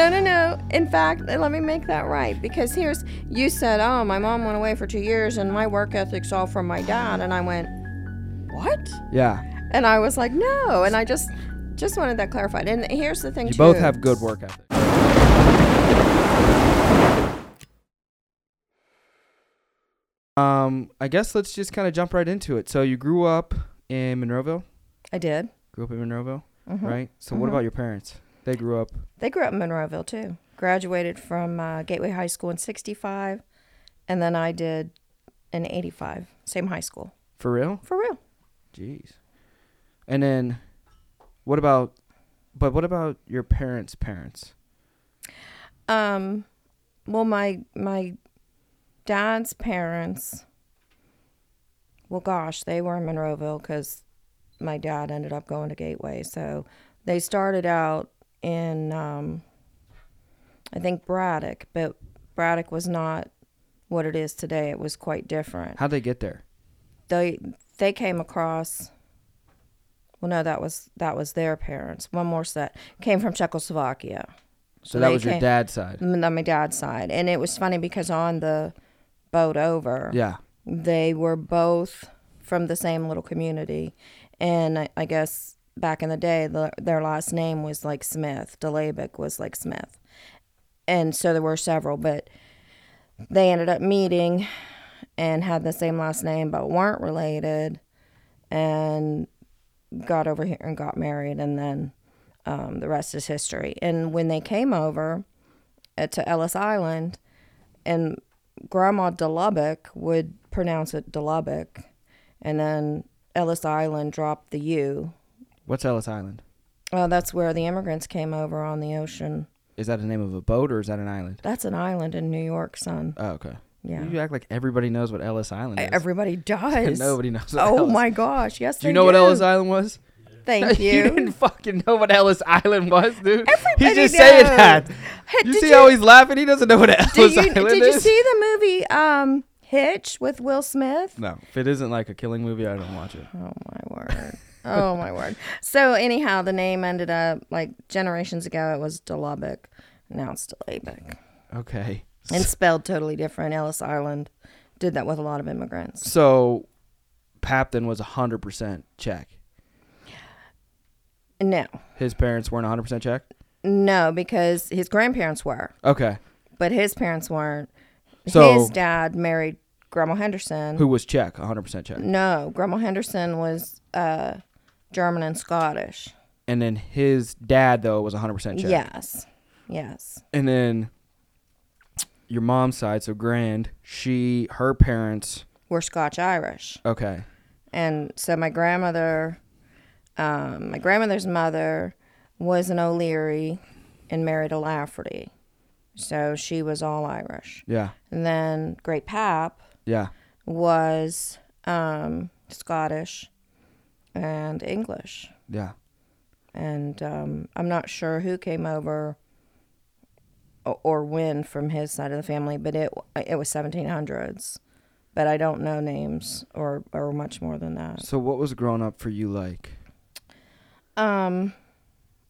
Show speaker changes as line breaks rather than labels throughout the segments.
No, no, no. In fact, let me make that right because here's you said, "Oh, my mom went away for 2 years and my work ethic's all from my dad." And I went, "What?"
Yeah.
And I was like, "No." And I just just wanted that clarified. And here's the thing
You
too.
both have good work ethic. Um, I guess let's just kind of jump right into it. So you grew up in Monroeville.
I did.
Grew up in Monroeville,
Mhm.
right? So what
Mhm.
about your parents? They grew up.
They grew up in Monroeville too. Graduated from uh, Gateway High School in 65 and then I did in 85. Same high school.
For real?
For real.
Jeez. And then, what about? But what about your parents' parents?
Um, well, my my dad's parents. Well, gosh, they were in Monroeville because my dad ended up going to Gateway. So they started out in, um, I think Braddock, but Braddock was not what it is today. It was quite different.
How'd they get there?
They they came across. Well, no, that was that was their parents. One more set came from Czechoslovakia.
So, that
they
was your
came-
dad's side.
On my dad's side. And it was funny because on the boat over,
Yeah.
they were both from the same little community. And I, I guess back in the day, the, their last name was like Smith. Dlabik was like Smith. And so there were several, but they ended up meeting and had the same last name but weren't related and got over here and got married. And then um, the rest is history. And when they came over uh, to Ellis Island, and Grandma DeLubbock would pronounce it DeLubbock, and then Ellis Island dropped the U.
What's Ellis Island?
Uh, that's where the immigrants came over on the ocean.
Is that the name of a boat or is that an island?
That's an island in New York, son.
Oh, okay.
Yeah.
You act like everybody knows what Ellis Island is.
Everybody does.
Nobody knows. What
Oh
Ellis-
my gosh! Yes,
Do you know what Ellis Island was?
Thank
you
you.
didn't fucking know what Ellis Island was, dude.
Everybody
He's just saying that.
Hey,
You see how he's laughing? He doesn't know what Ellis
you,
Island
did you
is.
see the movie um, Hitch with Will Smith?
No, if it isn't like a killing movie, I don't watch it.
Oh my word. Oh my word. So anyhow, the name ended up like generations ago. It was DeLubbock. Now it's Dlabik.
Okay.
and spelled totally different. Ellis Island did that with a lot of immigrants.
So, Papton was 100% Czech.
No,
His parents weren't 100% Czech?
no, because his grandparents were,
Okay.
but his parents weren't.
So-
his dad married Grandma Henderson.
Who was Czech? 100% Czech.
No, Grandma Henderson was uh, German and Scottish.
And then his dad, though, was 100% Czech.
Yes, yes.
And then your mom's side, so Grand, she, her parents,
We're Scotch Irish.
okay.
And so my grandmother, um, my grandmother's mother was an O'Leary and married a Lafferty. So she was all Irish.
Yeah.
And then Great Pap
Yeah.
was um, Scottish and English.
Yeah.
And um, I'm not sure who came over or, or when from his side of the family, but it it was 1700s. But I don't know names or, or much more than that.
So, what was growing up for you like?
Um,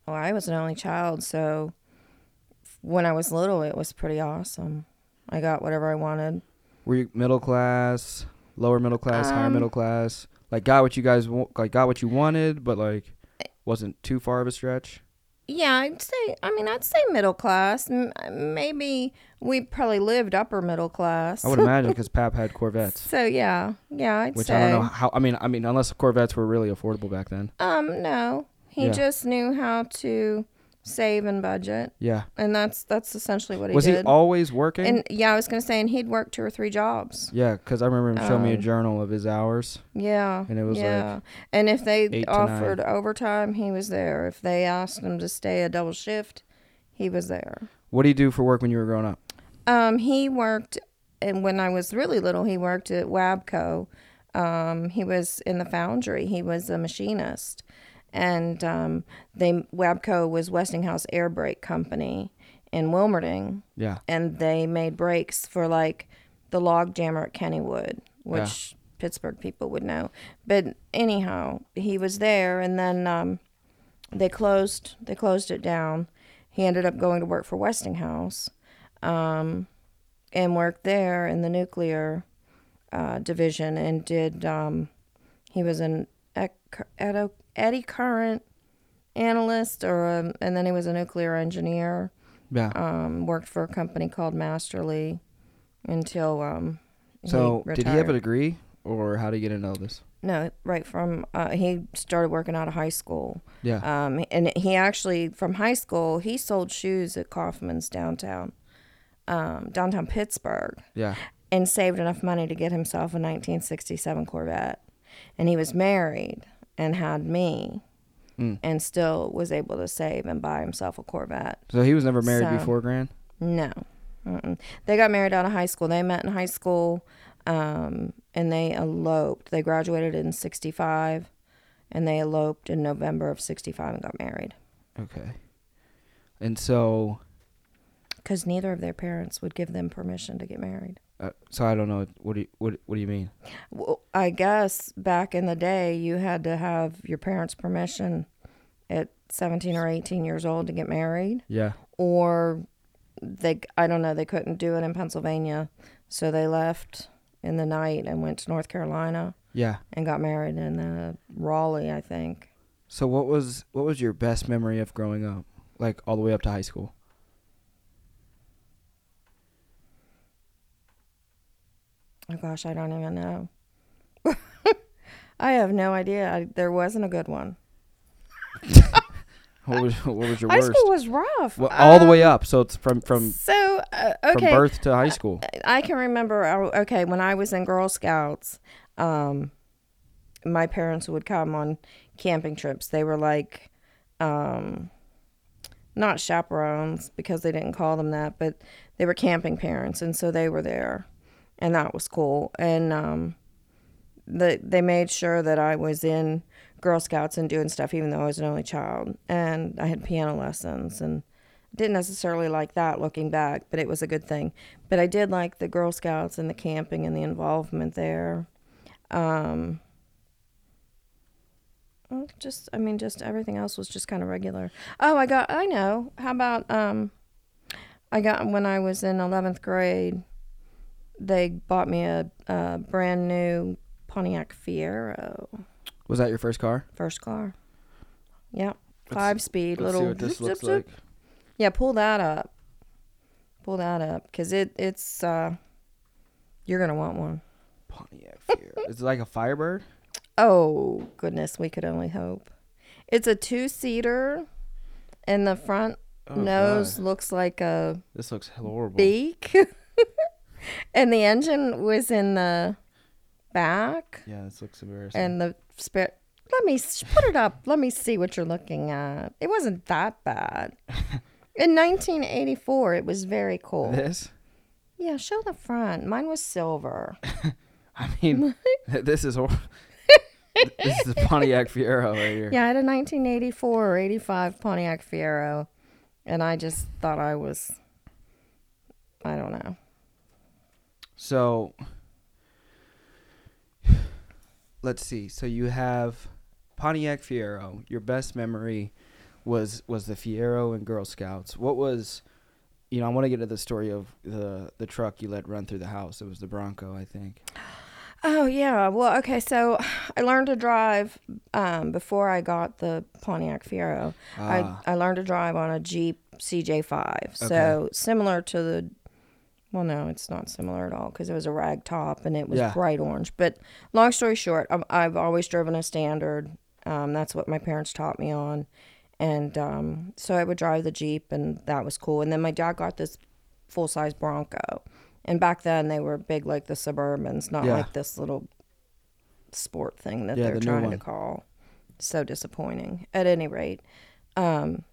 well, I was an only child, so when I was little, it was pretty awesome. I got whatever I wanted.
Were you middle class, lower middle class, higher
Um,
middle class? Like, got what you guys like, got what you wanted, but like, wasn't too far of a stretch.
Yeah, I'd say. I mean, I'd say middle class. M- Maybe we probably lived upper middle class.
I would imagine because Pap had Corvettes,
So yeah, yeah, I'd say.
which
say.
I don't know how. I mean, I mean, unless Corvettes were really affordable back then.
Um, no, he
Yeah.
just knew how to save and budget,
Yeah.
and that's that's essentially what he
Was
did.
he always working?
and yeah, I was gonna say, and he'd work two or three jobs.
yeah, because I remember him showing me a
Um,
journal of his hours.
Yeah.
And it was like
yeah. and if they offered overtime, he was there. If they asked him to stay a double shift, he was there.
What do you do for work when you were growing up?
Um, he worked, and when I was really little, he worked at Wabco. Um, he was in the foundry. He was a machinist, and um, they Wabco was Westinghouse Air Brake Company in Wilmerding,
Yeah.
and they made brakes for like the log jammer at Kennywood, which Pittsburgh people would know. But anyhow, he was there, and then um, they closed they closed it down, he ended up going to work for Westinghouse um, and worked there in the nuclear uh, division and did, um, he was an ec- eddy eddy current analyst or um, and then he was a nuclear engineer
Yeah.
um, worked for a company called Masterly until um,
so did he have a degree, or how did he get into all this?
No, right from uh, he started working out of high school.
Yeah.
Um, and he actually from high school he sold shoes at Kaufmann's downtown, um, downtown Pittsburgh,
yeah.
and saved enough money to get himself a 1967 Corvette. And he was married and had me,
Mm.
and still was able to save and buy himself a Corvette.
So he was never married
So-
before Grand.
No. Mm-mm. They got married out of high school. They met in high school um, and they eloped. They graduated in 65 and they eloped in November of 65 and got married
Okay. And so,
because neither of their parents would give them permission to get married.
Uh, so I don't know. What do you what What do you mean?
Well, I guess back in the day, you had to have your parents' permission at 17 or 18 years old to get married.
Yeah.
or they I don't know they couldn't do it in Pennsylvania, so they left in the night and went to North Carolina
Yeah.
and got married in uh, Raleigh, I think.
So what was what was your best memory of growing up, like all the way up to high school?
Oh gosh, I don't even know. I have no idea. I, there wasn't a good one.
What was what was your
High
worst?
school was rough.
Well, all the way
Um,
up. So it's from from
So uh,
from
okay,
birth to high school.
I can remember. uh, Okay, when I was in Girl Scouts, um, my parents would come on camping trips. They were like, um, not chaperones because they didn't call them that, but they were camping parents, and so they were there, and that was cool. And um, the, they made sure that I was in Girl Scouts and doing stuff, even though I was an only child, and I had piano lessons and didn't necessarily like that looking back, but it was a good thing. But I did like the Girl Scouts and the camping and the involvement there. Um, just, I mean, just everything else was just kind of regular. Oh, I got, I know. How about, um, I got, when I was in 11th grade, they bought me a, a brand new Pontiac Fiero,
Was that your first car?
first car. Yep.
Let's-
Five speed,
Let's
little.
see what this
zip,
looks
zip, zip.
like.
Yeah, pull that up. Pull that up because it it's uh you're gonna want one.
Pontiac Fiero. Is it like a Firebird?
Oh goodness, we could only hope. It's a two seater, and the front
Oh,
nose
God.
looks like a
This looks horrible.
beak, and the engine was in the back,
Yeah, this looks embarrassing.
and the spare. Let me put it up. Let me see what you're looking at. It wasn't that bad. In 1984, it was very cool.
this?
Yeah, show the front. Mine was silver.
I mean, this is horrible. this is the Pontiac Fiero right here.
Yeah, I had a 1984 or 85 Pontiac Fiero, and I just thought I was, I don't know.
So let's see. So you have Pontiac Fiero. Your best memory was was the Fiero and Girl Scouts. What was you know, I want to get to the story of the the truck you let run through the house. It was the Bronco, I think.
Oh yeah, well okay, so I learned to drive um, before I got the Pontiac Fiero.
Ah,
I I learned to drive on a Jeep CJ5, so similar to the. Well, no, it's not similar at all because it was a rag top and it was
Yeah.
bright orange. But long story short, I've, I've always driven a standard. Um, that's what my parents taught me on, and um, so I would drive the Jeep, and that was cool. And then my dad got this full size Bronco, and back then they were big like the Suburbans, not
Yeah.
like this little sport thing that
Yeah,
they're
the
trying to call. So disappointing. At any rate, um,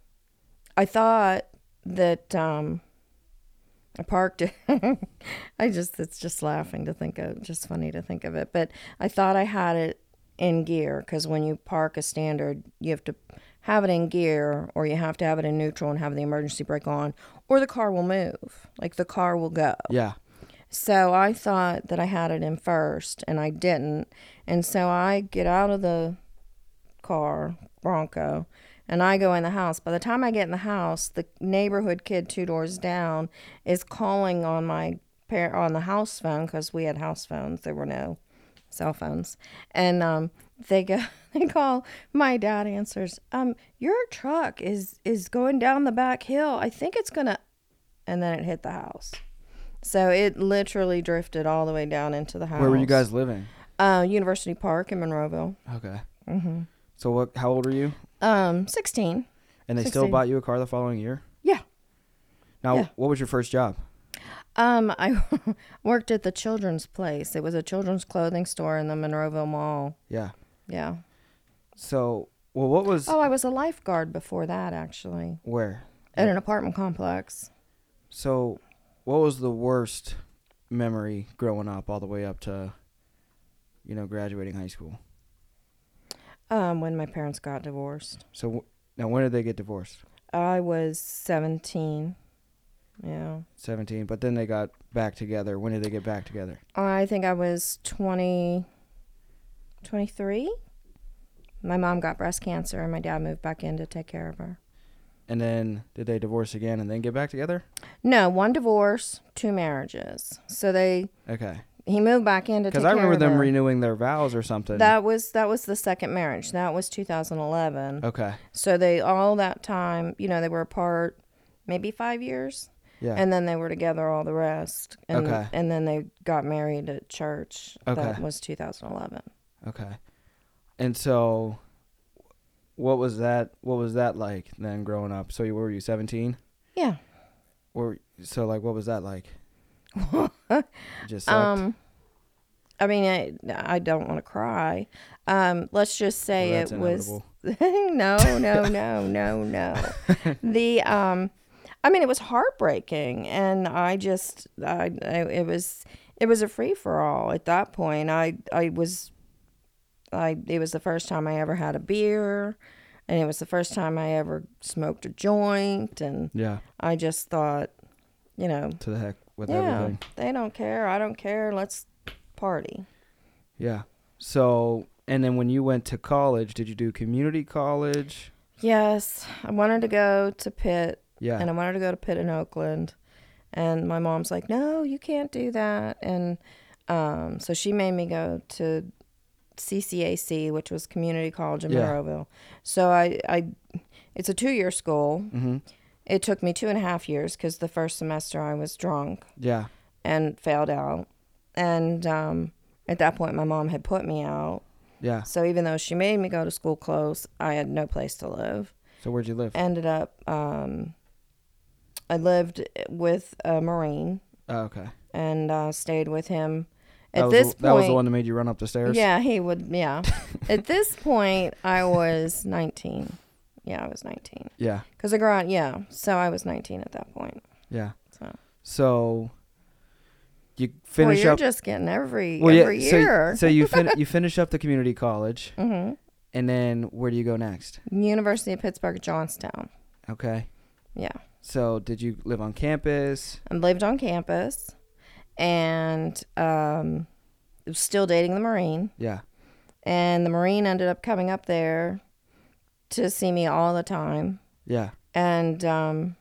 I thought that um, I parked it. I just it's just laughing to think of, just funny to think of it. But I thought I had it in gear because when you park a standard, you have to have it in gear, or you have to have it in neutral and have the emergency brake on, or the car will move. Like the car will go.
yeah.
So I thought that I had it in first, and I didn't. And so I get out of the car, Bronco, and I go in the house. By the time I get in the house, the neighborhood kid two doors down is calling on my par- on the house phone because we had house phones. There were no cell phones, and um, they go they call. My dad answers. Um, your truck is is going down the back hill. I think it's gonna, and then it hit the house. So it literally drifted all the way down into the house.
Where were you guys living?
Uh, University Park in Monroeville.
Okay.
Mm-hmm.
So what? How old were you?
Um, sixteen.
And they still bought you a car the following year.
Yeah.
Now,
Yeah.
what was your first job?
Um, I worked at the children's place. It was a children's clothing store in the Monroeville Mall.
Yeah.
Yeah.
So, well, what was
Oh, I was a lifeguard before that, actually,
where?
at an apartment complex.
So, what was the worst memory growing up, all the way up to, you know, graduating high school?
Um, when my parents got divorced,
So w- now, when did they get divorced?
I was seventeen. Yeah,
Seventeen, but then they got back together. When did they get back together?
I think I was 20, 23. My mom got breast cancer, and my dad moved back in to take care of her.
And then did they divorce again and then get back together?
No, one divorce, two marriages. So they
Okay.
He moved back in to take
Because I remember them
her.
renewing their vows or something.
That was that was the second marriage. That was 2011.
okay.
So they all that time, you know, they were apart maybe 5 years
Yeah.
and then they were together all the rest. And
Okay.
and then they got married at church.
Okay.
That was 2011.
okay. And so, what was that? What was that like then growing up? So you were you seventeen?
Yeah.
Or so like what was that like? Just sucked?
Um I mean, I, I don't want to cry. Um, let's just say
Well,
it was
inevitable.
no, no, no, no, no. the um, I mean, it was heartbreaking, and I just, I, I it was, it was a free for all at that point. I, I was, I, it was the first time I ever had a beer, and it was the first time I ever smoked a joint, and
Yeah.
I just thought, you know,
To the heck with
yeah,
everything.
they don't care, I don't care. Let's party.
Yeah. So and then when you went to college, did you do community college?
Yes, I wanted to go to Pitt
Yeah.
and I wanted to go to Pitt in Oakland. And my mom's like, no, you can't do that. And um, so she made me go to CCAC, which was Community College in
Yeah.
Monroeville. So I, I, it's a two-year school.
mm-hmm.
It took me two and a half years because the first semester I was drunk
Yeah.
and failed out. And um, at that point, my mom had put me out.
Yeah.
So even though she made me go to school close, I had no place to live.
So where'd you live?
ended up um, I lived with a Marine
Oh, okay.
and uh, stayed with him.
That
At this
the,
point,
that was the one that made you run up the stairs.
yeah, he would. Yeah, at this point, I was 19. Yeah, I was 19
Yeah.
because I grew out. Yeah, so I was 19 at that point.
Yeah.
So
So you
well,
finish
you're
up.
just getting every
well,
every
so,
year.
so you fin- you finish up the community college,
hmm
and then where do you go next?
University of Pittsburgh, Johnstown.
Okay.
Yeah,
So did you live on campus?
I lived on campus, and um, was still dating the Marine.
Yeah.
and the marine ended up coming up there to see me all the time
Yeah.
and um,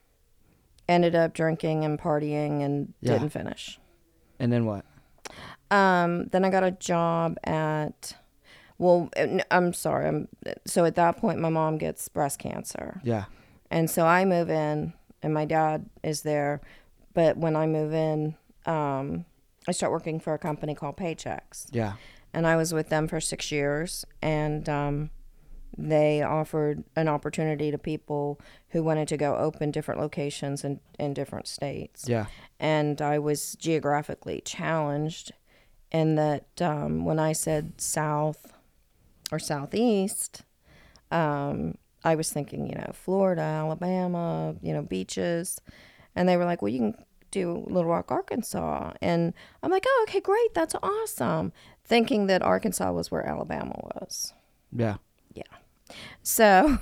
ended up drinking and partying and
Yeah.
didn't finish
And then what?
um, then i got a job at well I'm sorry I'm, so at that point my mom gets breast cancer
Yeah.
and so i move in and my dad is there but when i move in um, i start working for a company called Paychex
Yeah.
and I was with them for six years, and um, they offered an opportunity to people who wanted to go open different locations in, in different states.
Yeah.
And I was geographically challenged in that um, when I said south or southeast, um, I was thinking, you know, Florida, Alabama, you know, beaches. And they were like, well, you can do Little Rock, Arkansas. And I'm like, oh, okay, great. That's awesome. Thinking that Arkansas was where Alabama was.
Yeah. Yeah.
So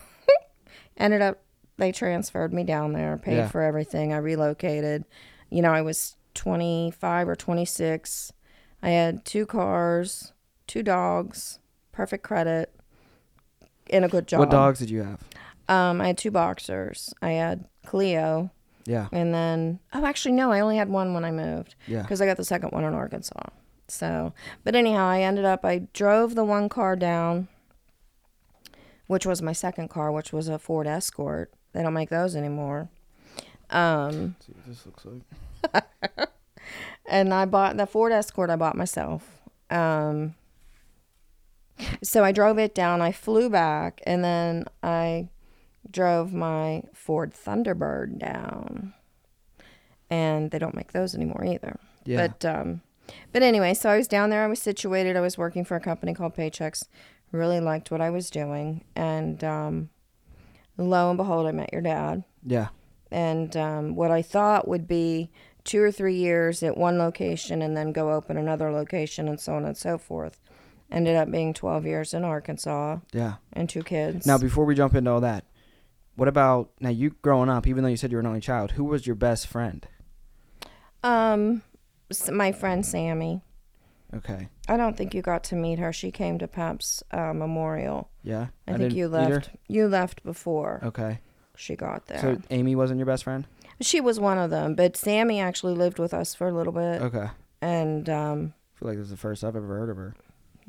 ended up, they transferred me down there, paid
Yeah.
for everything. I relocated. You know, I was 25 or 26. I had two cars, two dogs, perfect credit, and a good job.
What dogs did you have?
Um, I had two boxers. I had Cleo,
Yeah.
and then oh, actually no, I only had one when I moved
Yeah.
because I got the second one in Arkansas. So, but anyhow, I ended up I drove the one car down, which was my second car, which was a Ford Escort. They don't make those anymore. Um,
see what this looks like.
and I bought the Ford Escort. I bought myself. Um, so I drove it down. I flew back, and then I drove my Ford Thunderbird down. And they don't make those anymore either.
Yeah.
But um, but anyway, so I was down there. I was situated. I was working for a company called Paychex. Really liked what I was doing, and um, lo and behold, I met your dad
yeah.
and um, what I thought would be two or three years at one location and then go open another location and so on and so forth ended up being 12 years in Arkansas
Yeah.
and two kids.
Now, before we jump into all that, what about now? You growing up, even though you said you were an only child, who was your best friend?
um, my friend Sammy.
Okay.
I don't think you got to meet her. She came to Pap's uh, memorial.
Yeah.
I, think you left. You left before
Okay.
she got there.
So Amy wasn't your best friend?
she was one of them, but Sammy actually lived with us for a little bit,
Okay. I
and um,
feel like this is the first I've ever heard of her.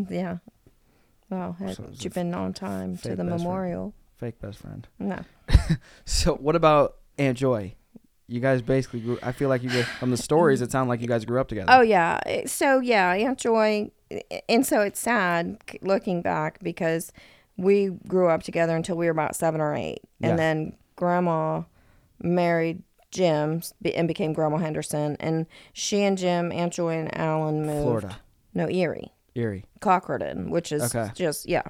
yeah. Well, had
So it was
you
a
been on time to
fake
the
best friend.
memorial?
Fake best friend.
No.
So what about Aunt Joy? You guys basically grew. I feel like you guys, from the stories, it sounded like you guys grew up together.
Oh yeah. So yeah, Aunt Joy, and so it's sad looking back because we grew up together until we were about seven or eight, and
Yeah.
then Grandma married Jim and became Grandma Henderson, and she and Jim, Aunt Joy, and Alan moved.
Florida,
No, Erie,
Erie.
Cochranton, which is
Okay.
just yeah.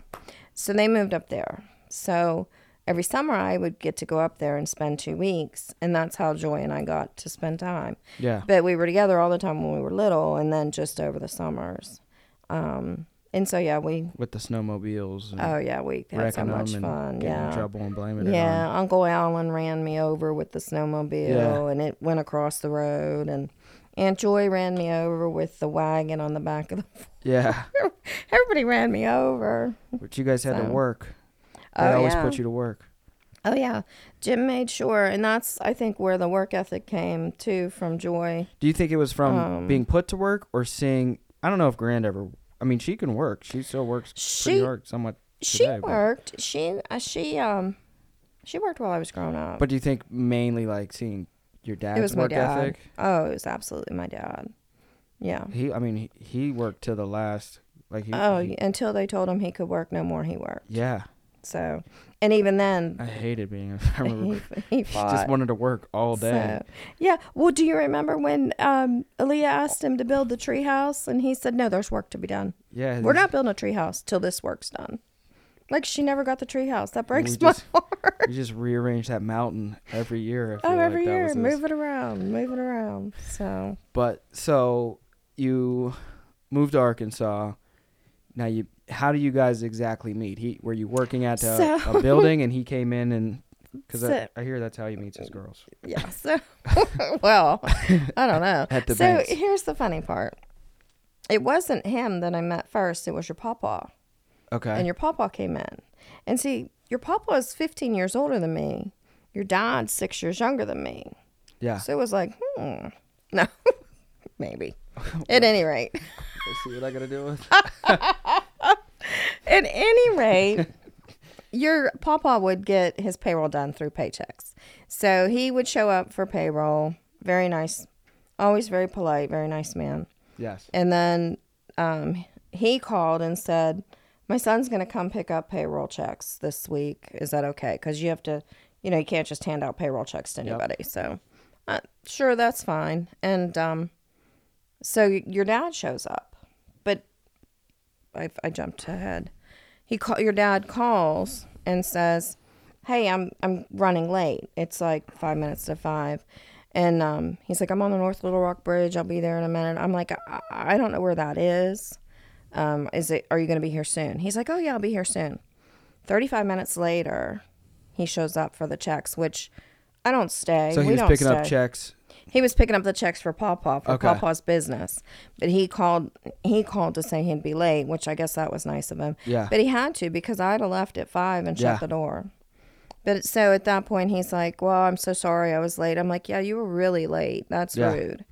So they moved up there. So every summer I would get to go up there and spend two weeks, and that's how Joy and I got to spend time.
Yeah.
But we were together all the time when we were little, and then just over the summers. Um, and so yeah, we
With the snowmobiles. And
oh yeah, we had so much fun. Yeah,
trouble and blaming it
yeah. Uncle Alan ran me over with the snowmobile,
Yeah.
and it went across the road, and Aunt Joy ran me over with the wagon on the back of the.
Yeah.
Everybody ran me over.
But you guys had to work. They
Oh
always
yeah.
put you to work.
Oh yeah, Jim made sure, and that's I think where the work ethic came too from Joy.
Do you think it was from
Um,
being put to work or seeing? I don't know if Grand ever. I mean, she can work. She still works pretty
She
hard, somewhat.
she
today, but-
worked. She uh, she um she worked while I was growing up.
But do you think mainly like seeing your dad's
it was my
work
dad.
ethic?
Oh, it was absolutely my dad. Yeah.
He, I mean, he, he worked to the last. Like he.
oh,
he-
until they told him he could work no more, he worked.
yeah.
So, and even then,
I hated being. I remember.
he, he
just wanted to work all day.
So, yeah. Well, do you remember when um, Aaliyah asked him to build the treehouse, and he said, "No, there's work to be done.
yeah.
We're not building a treehouse till this work's done." Like she never got the treehouse. That breaks my
just-
heart.
You just rearrange that mountain every year.
Oh, every year, move it around, move it around. So,
But so you moved to Arkansas. Now you, how do you guys exactly meet? He were you working at a,
So-
a building and he came in and because I,
So-
I hear that's how he meets his girls.
yeah. So, well, I don't know.
At the
so
banks.
here's the funny part. It wasn't him that I met first. It was your papa.
Okay.
and your papa came in. And see, your papa is 15 years older than me. Your dad's six years younger than me.
yeah.
So it was like, hmm, no, maybe. At any rate,
Let's see what I gotta do with.
at any rate, your papa would get his payroll done through Paychex. So he would show up for payroll. Very nice, always very polite, very nice man.
yes.
And then um, he called and said, My son's going to come pick up payroll checks this week. Is that okay? Because you have to, you know, you can't just hand out payroll checks to
Yep.
anybody. So, uh, sure, that's fine. And um, so your dad shows up. I, I jumped ahead. He call, Your dad calls and says, Hey, I'm I'm running late. It's like five minutes to five. And um, he's like, I'm on the North Little Rock Bridge. I'll be there in a minute. I'm like, I, I don't know where that is. Um, is it? Are you going to be here soon? He's like, Oh yeah, I'll be here soon. Thirty-five minutes later, he shows up for the checks, which I don't stay.
So he
we
was
don't
picking up checks.
He was picking up the checks for Pawpaw for
Okay.
Pawpaw's business, but he called. He called to say he'd be late, which I guess that was nice of him.
Yeah.
But he had to because I'd have left at five and shut
Yeah.
the door. But so at that point, he's like, "Well, I'm so sorry I was late." I'm like, "Yeah, you were really late. That's
Yeah.
rude."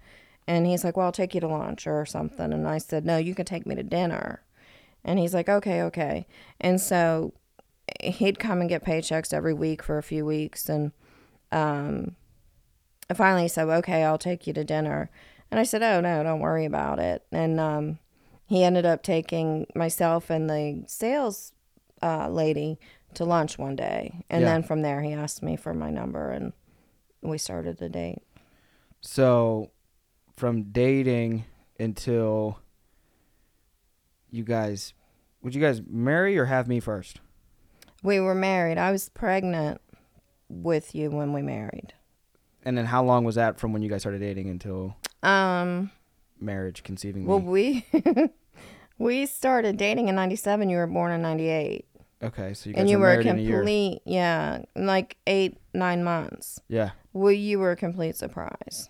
And he's like, "Well, I'll take you to lunch or something." And I said, "No, you can take me to dinner." And he's like, "Okay, okay." And so he'd come and get paychecks every week for a few weeks, and um, I finally said, "Okay, I'll take you to dinner." And I said, "Oh no, don't worry about it." And um, he ended up taking myself and the sales uh, lady to lunch one day, and
Yeah.
then from there he asked me for my number, and we started a date.
So, from dating until you guys, would you guys marry or have me first?
We were married. I was pregnant with you when we married.
And then how long was that from when you guys started dating until
Um,
marriage, conceiving
well, we we started dating in '97. You were born in '98,
Okay, so you guys
and you
were
were a
married in a
complete yeah, like eight nine months.
Yeah.
Well, you were a complete surprise.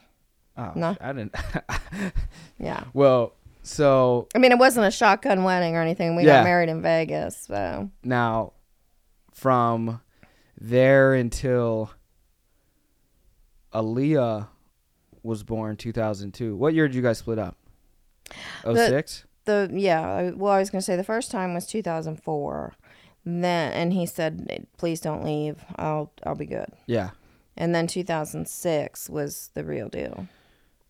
Oh,
No.
I didn't.
Yeah.
well, so
I mean, it wasn't a shotgun wedding or anything. We
Yeah.
got married in Vegas, so
now from there until Aaliyah was born 2002. What year did you guys split up?
The-
06?
the yeah. Well, I was gonna say the first time was 2004. Then and he said, "Please don't leave. I'll I'll be good."
yeah.
And then 2006 was the real deal.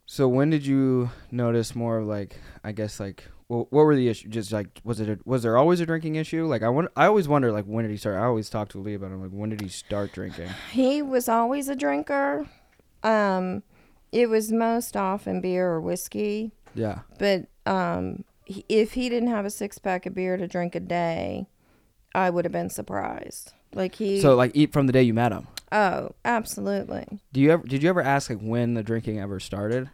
So when did you notice more of like I guess like well, what were the issues? Just like was it a, was there always a drinking issue? Like I want I always wonder like when did he start? I always talk to Lee about it. I'm like when did he start drinking?
He was always a drinker. Um, it was most often beer or whiskey,
Yeah.
but um, he, if he didn't have a six pack of beer to drink a day, I would have been surprised. Like he,
So like eat from the day you met him.
oh, absolutely.
Do you ever did you ever ask like when the drinking ever started?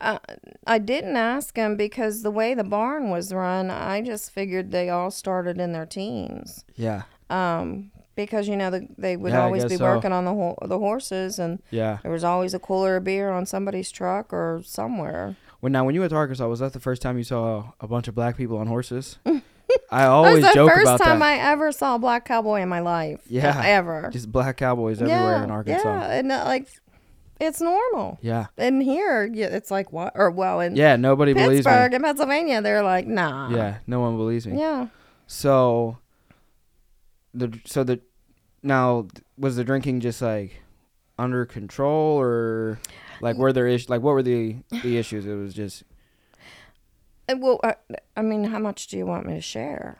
Uh, I didn't ask him because the way the barn was run, I just figured they all started in their teens.
Yeah.
Um, because you know the, they would
Yeah,
always be
so.
working on the ho- the horses, and
Yeah.
there was always a cooler of beer on somebody's truck or somewhere.
When now when you went to Arkansas, was that the first time you saw a bunch of black people on horses? I always That
was the
joke
first time
that.
I ever saw a black cowboy in my life.
Yeah.
ever.
Just black cowboys everywhere in Arkansas.
Yeah, and uh, like it's normal.
Yeah.
And here, it's like what? Or well, in
Yeah, nobody believes me.
Pittsburgh and Pennsylvania, they're like, nah.
Yeah, no one believes me.
Yeah.
So the so the now was the drinking just like under control or like were there is like what were the the issues? It was just
Uh, Well, I, I mean, how much do you want me to share?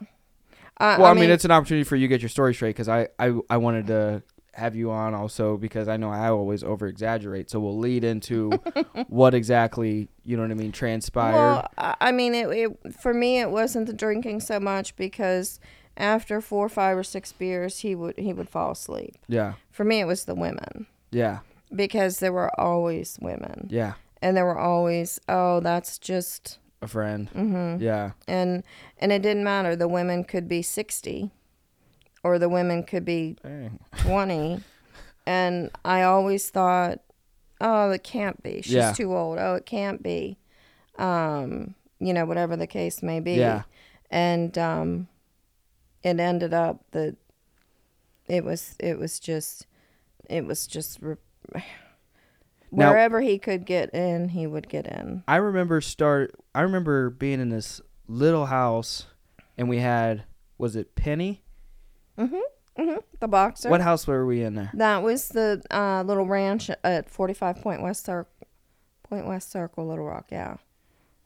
Uh,
well, I, mean, it's an opportunity for you to get your story straight because I, I I wanted to have you on also because I know I always over exaggerate. So we'll lead into what exactly you know what I mean transpired.
Well, I I mean, it, it for me it wasn't the drinking so much because after four, five, or six beers, he would he would fall asleep.
yeah,
For me, it was the women
yeah,
because there were always women,
yeah.
and there were always oh, that's just
A friend.
Mm-hmm.
Yeah,
and and it didn't matter. The women could be sixty, or the women could be
Dang.
20 and i always thought oh it can't be she's
Yeah.
too old oh it can't be um you know whatever the case may be
Yeah.
and um it ended up that it was it was just it was just re-
Now-
wherever he could get in he would get in
I remember start. I remember being in this little house, and we had was it Penny? Mm-hmm. Mm-hmm.
The boxer
What house were we in there?
that was the uh, little ranch at 45 point west circle point west circle little rock yeah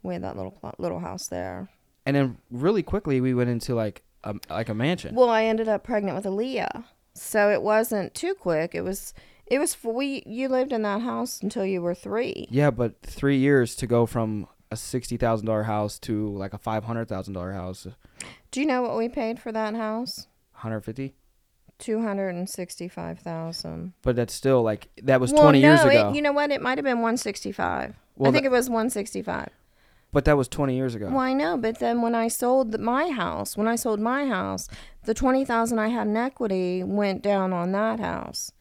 we had that little little house there
And then really quickly we went into like a like a mansion.
Well, I ended up pregnant with Aaliyah, so it wasn't too quick. It was, it was we. You lived in that house until you were three.
Yeah, but three years to go from a sixty thousand dollar house to like a five hundred thousand dollar house,
Do you know what we paid for that house?
hundred fifty.
Two hundred and sixty-five thousand.
But that's still like that was
Well,
twenty
no,
years
it-
ago.
you know what? It might have been one sixty-five.
Well,
I think it was one sixty-five.
But that was twenty years ago.
Well, I know, but then when I sold my house, when I sold my house, the twenty thousand I had in equity went down on that house.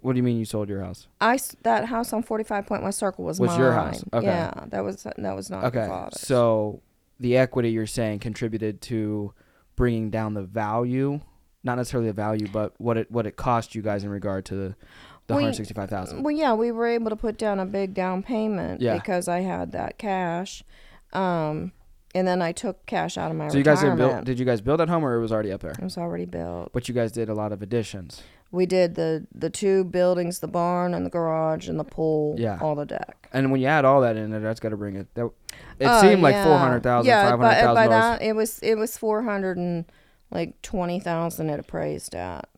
What do you mean you sold your house?
I that house on forty five Point West Circle was,
Was
mine.
your house. Okay.
Yeah, that was that was not
Okay, so the equity you're saying contributed to bringing down the value not necessarily the value, but what it what it cost you guys in regard to the, the
We-
165,000.
Well, yeah, we were able to put down a big down payment
Yeah.
because I had that cash. Um, and then I took cash out of my
So you guys did build did you guys build that home or it was already up there?
it was already built.
But you guys did a lot of additions.
We did the the two buildings, the barn and the garage and the pool,
Yeah.
all the deck.
And when you add all that in there, that's got to bring it. That, it
Oh,
seemed like
yeah.
four hundred thousand,
Yeah,
five
by, by that it was it was four hundred and like twenty thousand it appraised at.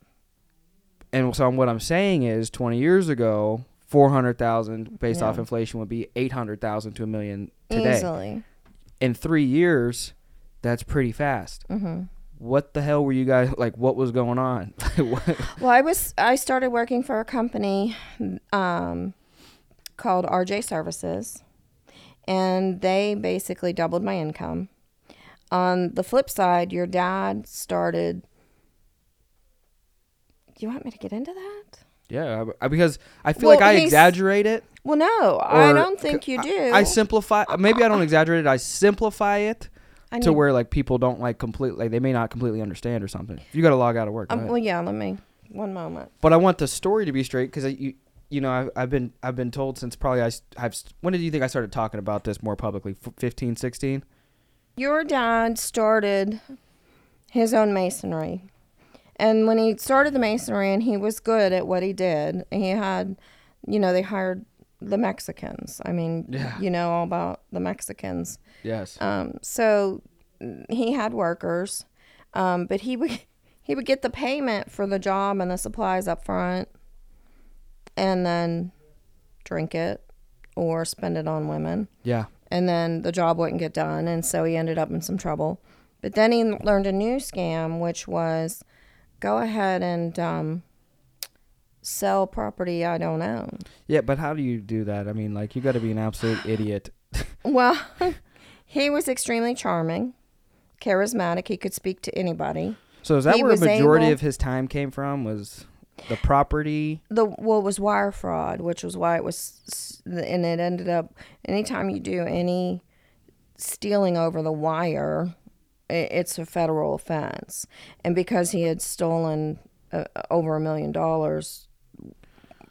And so what I'm saying is, twenty years ago, four hundred thousand based off inflation would be eight hundred thousand to a million today.
Easily.
In three years, that's pretty fast.
hmm
What the hell were you guys like? What was going on? What-
Well, I was I started working for a company um, called RJ Services, and they basically doubled my income. On the flip side, your dad started. Do you want me to get into that?
Yeah, I- I- because I feel
Well,
like I exaggerate it.
Well, no, I don't think you do.
I, simplify. Maybe I don't exaggerate it. I simplify it
I
to
need-
where like people don't like completely. Like, they may not completely understand or something. You got to log out of work.
Um, well, yeah. Let me one moment.
but I want the story to be straight because you you know I've, I've been I've been told since probably I have when did you think I started talking about this more publicly F- 15 16
Your dad started his own masonry. And when he started the masonry and he was good at what he did, he had, you know, they hired the Mexicans. I mean,
Yeah.
you know all about the Mexicans.
yes
Um, so mm, he had workers, um, but he would he would get the payment for the job and the supplies up front, and then drink it or spend it on women
yeah
and then the job wouldn't get done and so he ended up in some trouble but then he learned a new scam which was go ahead and um, sell property i don't own.
Yeah but how do you do that? I mean like you got to be an absolute idiot.
Well he was extremely charming charismatic. He could speak to anybody.
So is that
He
where the majority
able-
of his time came from was the property?
The well it was wire fraud which was why it was and it ended up anytime you do any stealing over the wire it's a federal offense and because he had stolen uh, over a million dollars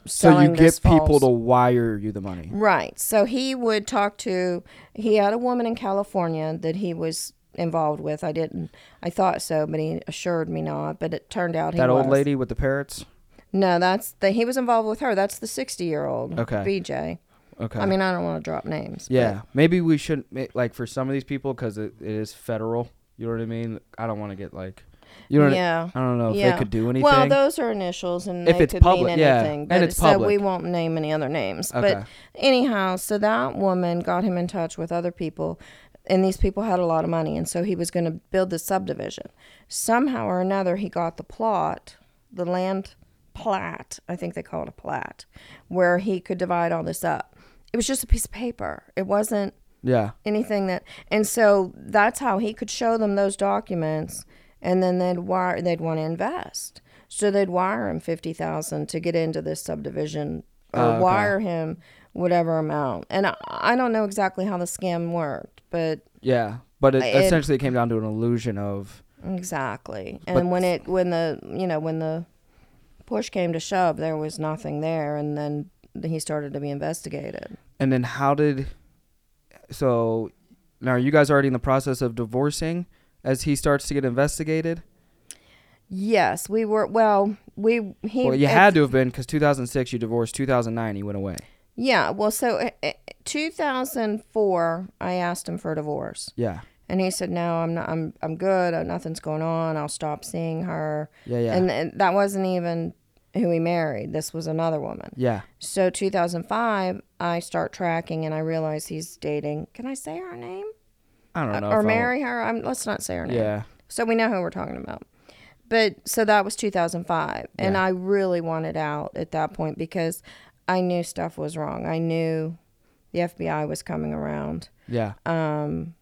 so you get
this
people to wire you the money
Right. So he would talk to. He had a woman in California that he was involved with. I didn't. I thought so, but he assured me not. But it turned out he
that old
was.
lady with the parrots
No, that's the. He was involved with her. That's the sixty-year-old.
Okay.
BJ.
okay
I mean, I don't want to drop names. but-
yeah maybe we should like for some of these people because it, it is federal you know what I mean I don't want to get like you know what I- I don't know if
Yeah.
they could do anything.
Well, those are initials, and
If
they
it's
could
public-
mean
yeah,
anything.
and
But
it's
so we won't name any other names.
okay.
But anyhow, so that woman got him in touch with other people, and these people had a lot of money, and so he was going to build the subdivision. Somehow or another, he got the plot, the land plat. I think they call it a plat, where he could divide all this up. It was just a piece of paper. It wasn't
yeah.
anything that and so that's how he could show them those documents and then they'd wire they'd want to invest so they'd wire him 50,000 to get into this subdivision or
Oh, okay.
wire him whatever amount and I, I don't know exactly how the scam worked but
Yeah. But it,
It-
essentially it came down to an illusion of
exactly and when it when the you know when the push came to shove there was nothing there and then he started to be investigated
and then how did so now are you guys already in the process of divorcing as he starts to get investigated?
yes we were well we he
well, you had to have been because 2006 you divorced, 2009 he went away.
Yeah, well, so uh, uh, 2004, I asked him for a divorce,
Yeah.
and he said, "No, I'm not. I'm I'm good. Uh, Nothing's going on. I'll stop seeing her."
Yeah, yeah.
And, and that wasn't even who he married. This was another woman.
yeah.
So 2005, I start tracking, and I realize he's dating. Can I say her name
I don't know.
or
if I'll-
marry her? I'm, let's not say her name.
Yeah.
So we know who we're talking about. But so that was 2005. And I really wanted out at that point because I knew stuff was wrong. I knew the FBI was coming around.
Yeah.
Um,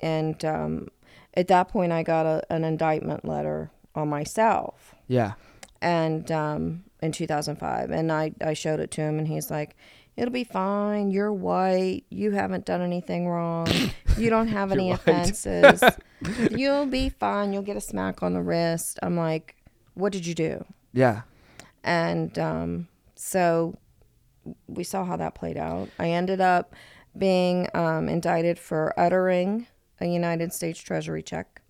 and um, at that point, I got a, an indictment letter on myself.
Yeah.
And um, in 2005. And I, I showed it to him, and he's like, It'll be fine. You're white. You haven't done anything wrong. You don't have any offenses. You'll be fine. You'll get a smack on the wrist. I'm like, what did you do?
Yeah.
And um, so we saw how that played out. I ended up being um, indicted for uttering a United States Treasury check.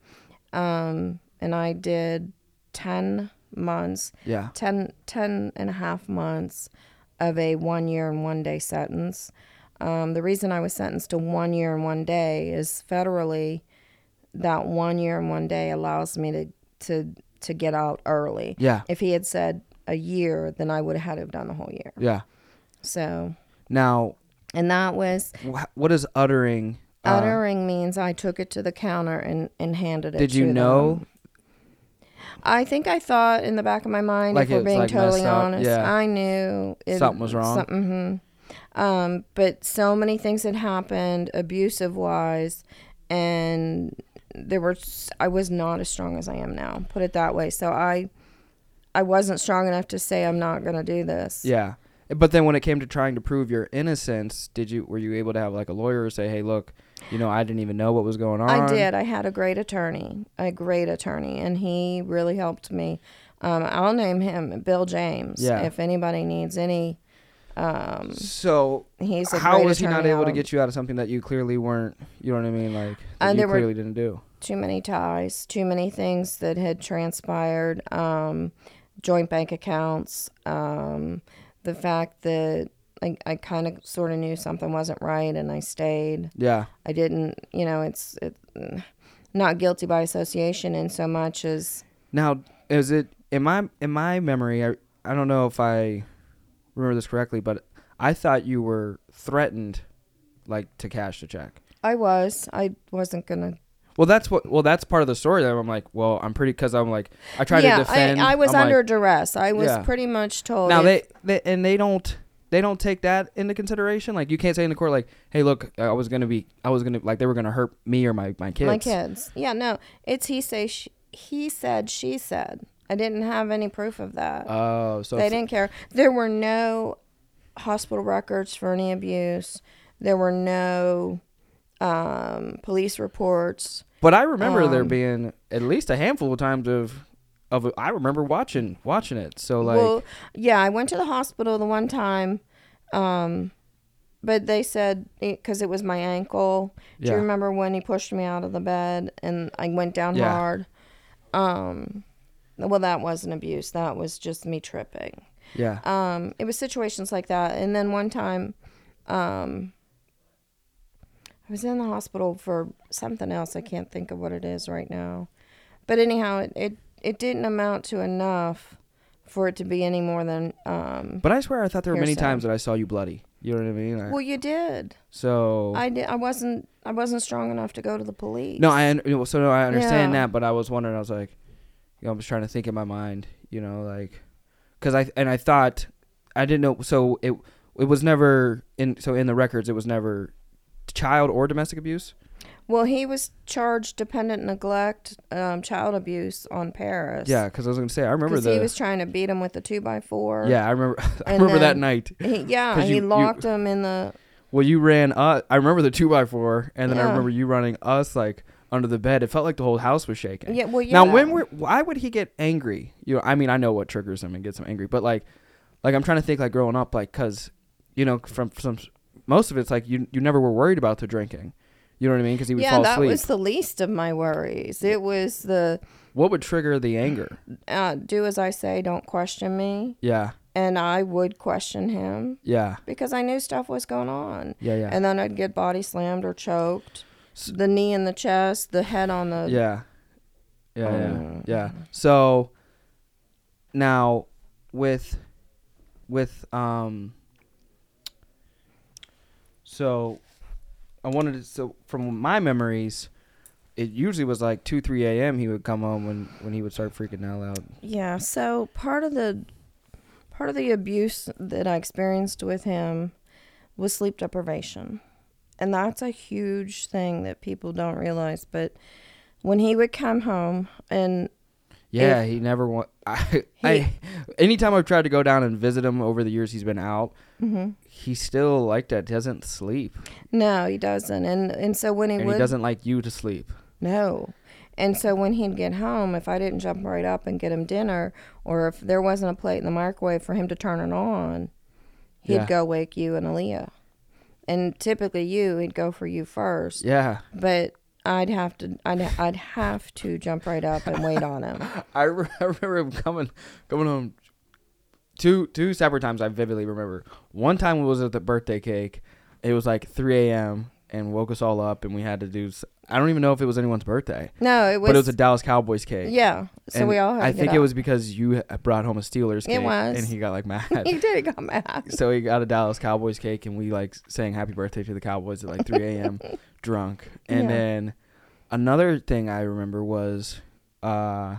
Um, and I did 10 months,
Yeah.
10, 10 and a half months of a one year and one day sentence. Um, the reason I was sentenced to one year and one day is federally, that one year and one day allows me to, to, to get out early.
Yeah.
If he had said a year, then I would have had to have done the whole year.
Yeah.
So,
Now,
and that was
wh- what is uttering? uh,
uttering means I took it to the counter and, and handed it
Did
to
you know?
them. I think I thought in the back of my mind,
Like
if we're being
like,
totally
messed up,
honest,
yeah.
I knew it,
Something was wrong?
Something, mhm. um, but so many things had happened, abusive wise, and there were. s- I was not as strong as I am now. Put it that way. So I, I wasn't strong enough to say I'm not going to do this.
Yeah. But then when it came to trying to prove your innocence, did you were you able to have like a lawyer say, "Hey, look, you know, I didn't even know what was going on."
I did. I had a great attorney, a great attorney, and he really helped me. Um, I'll name him Bill James.
Yeah.
If anybody needs any, um,
So,
he's a
how was he not able to get you out of something that you clearly weren't, you know what I mean, like
Uh,
you clearly didn't do?
Too many ties, too many things that had transpired. Um, joint bank accounts. Um, the fact that I, I kind of sort of knew something wasn't right, and I stayed.
Yeah.
I didn't. You know, it's it, not guilty by association in so much as
Now, is it in my in my memory? I I don't know if I remember this correctly, but I thought you were threatened, like to cash the check.
I was. I wasn't gonna.
Well, that's what. Well, that's part of the story. That I'm like, well, I'm pretty because I'm like, I try
yeah,
to defend.
I, I was
I'm
under
like,
duress. I was
Yeah.
pretty much told.
now
if-
they, they and they don't they don't take that into consideration. Like you can't say in the court like, hey, look, I was gonna be, I was gonna like they were gonna hurt me or my my kids.
my kids. Yeah, no, it's he say sh he said she said. I didn't have any proof of that.
Oh, so
they didn't care. There were no hospital records for any abuse. There were no um, police reports.
But I remember there
Um,
being at least a handful of times of of I remember watching watching it. So like
well, yeah, I went to the hospital the one time, um, but they said because it was my ankle. Do
yeah.
you remember when he pushed me out of the bed and I went down
Yeah.
hard? Um, well, that wasn't abuse. That was just me tripping.
Yeah.
Um, it was situations like that. And then one time, um, I was in the hospital for something else. I can't think of what it is right now. But anyhow, it, it, it didn't amount to enough for it to be any more than. Um,
But I swear I thought there were many
Hearsay.
times that I saw you bloody. You know what I mean? I-
well, you did.
so
I did. I wasn't. I wasn't strong enough to go to the police.
no, I un- so no, I understand
Yeah.
that, but I was wondering. I was like, you know, I was trying to think in my mind, you know, like, because I and I thought I didn't know. So it it was never in. So in the records, it was never child or domestic abuse.
Well, he was charged dependent neglect, um, child abuse on Paris.
Yeah, because I was gonna say I remember
Because
the.
he was trying to beat him with a two by four.
yeah, I remember. I
And
remember that
then-
night.
He, yeah,
'Cause
he
you- you-
locked him in the.
Well, you ran. Uh, I remember the two by four, and then I
Yeah.
remember you running us like under the bed. It felt like the whole house was shaking.
Yeah, well, yeah.
Now, when were why would he get angry? You know, I mean, I know what triggers him and gets him angry, but like, like I'm trying to think like growing up, like, cause, you know, from some most of it's like you you never were worried about the drinking. You know what I mean? Because he would
yeah,
fall
that
asleep.
was the least of my worries. It was the
what would trigger the anger?
uh, do as I say, don't question me,
Yeah,
and I would question him
yeah,
because I knew stuff was going on,
yeah, yeah,
and then I'd get body slammed or choked, the knee in the chest, the head on the.
yeah, yeah, yeah, yeah. So now with with um so I wanted to so from my memories it usually was like 2 3 a.m. he would come home when when he would start freaking out loud
Yeah, so part of the part of the abuse that I experienced with him was sleep deprivation. And that's a huge thing that people don't realize, but when he would come home and
yeah he never want I, I anytime I've tried to go down and visit him over the years he's been out
mhm.
he still like that doesn't sleep
no, he doesn't. And and so when he
and
would
he doesn't like you to sleep
no. And so when he'd get home, if I didn't jump right up and get him dinner, or if there wasn't a plate in the microwave for him to turn it on, he'd
Yeah.
go wake you and Aaliyah. And typically you, he'd go for you first.
Yeah.
But I'd have to, I'd, I'd have to jump right up and wait on him.
I, re- I remember coming coming home two two separate times I vividly remember. One time was at the birthday cake. It was like 3 a.m. and woke us all up and we had to do I don't even know if it was anyone's birthday,
No, it was.
but it was a Dallas Cowboys cake.
yeah. So
And
we all had
I think it was because you brought home a Steelers cake
It was.
and he got like mad.
He did got mad.
so he got a Dallas Cowboys cake and we like sang happy birthday to the Cowboys at like 3 a.m. drunk. And
Yeah.
then another thing I remember was uh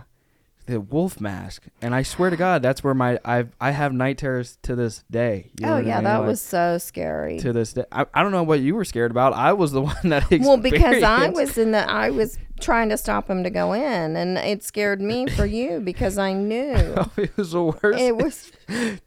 the wolf mask. And I swear to God, that's where my I I have night terrors to this day. You know
Oh
what I
yeah,
mean?
that
Like,
was so scary.
to this day. I, I don't know what you were scared about. I was the one that.
Well, because I was in the, I was trying to stop him to go in, and it scared me for you because I knew oh,
it was the worst.
it was.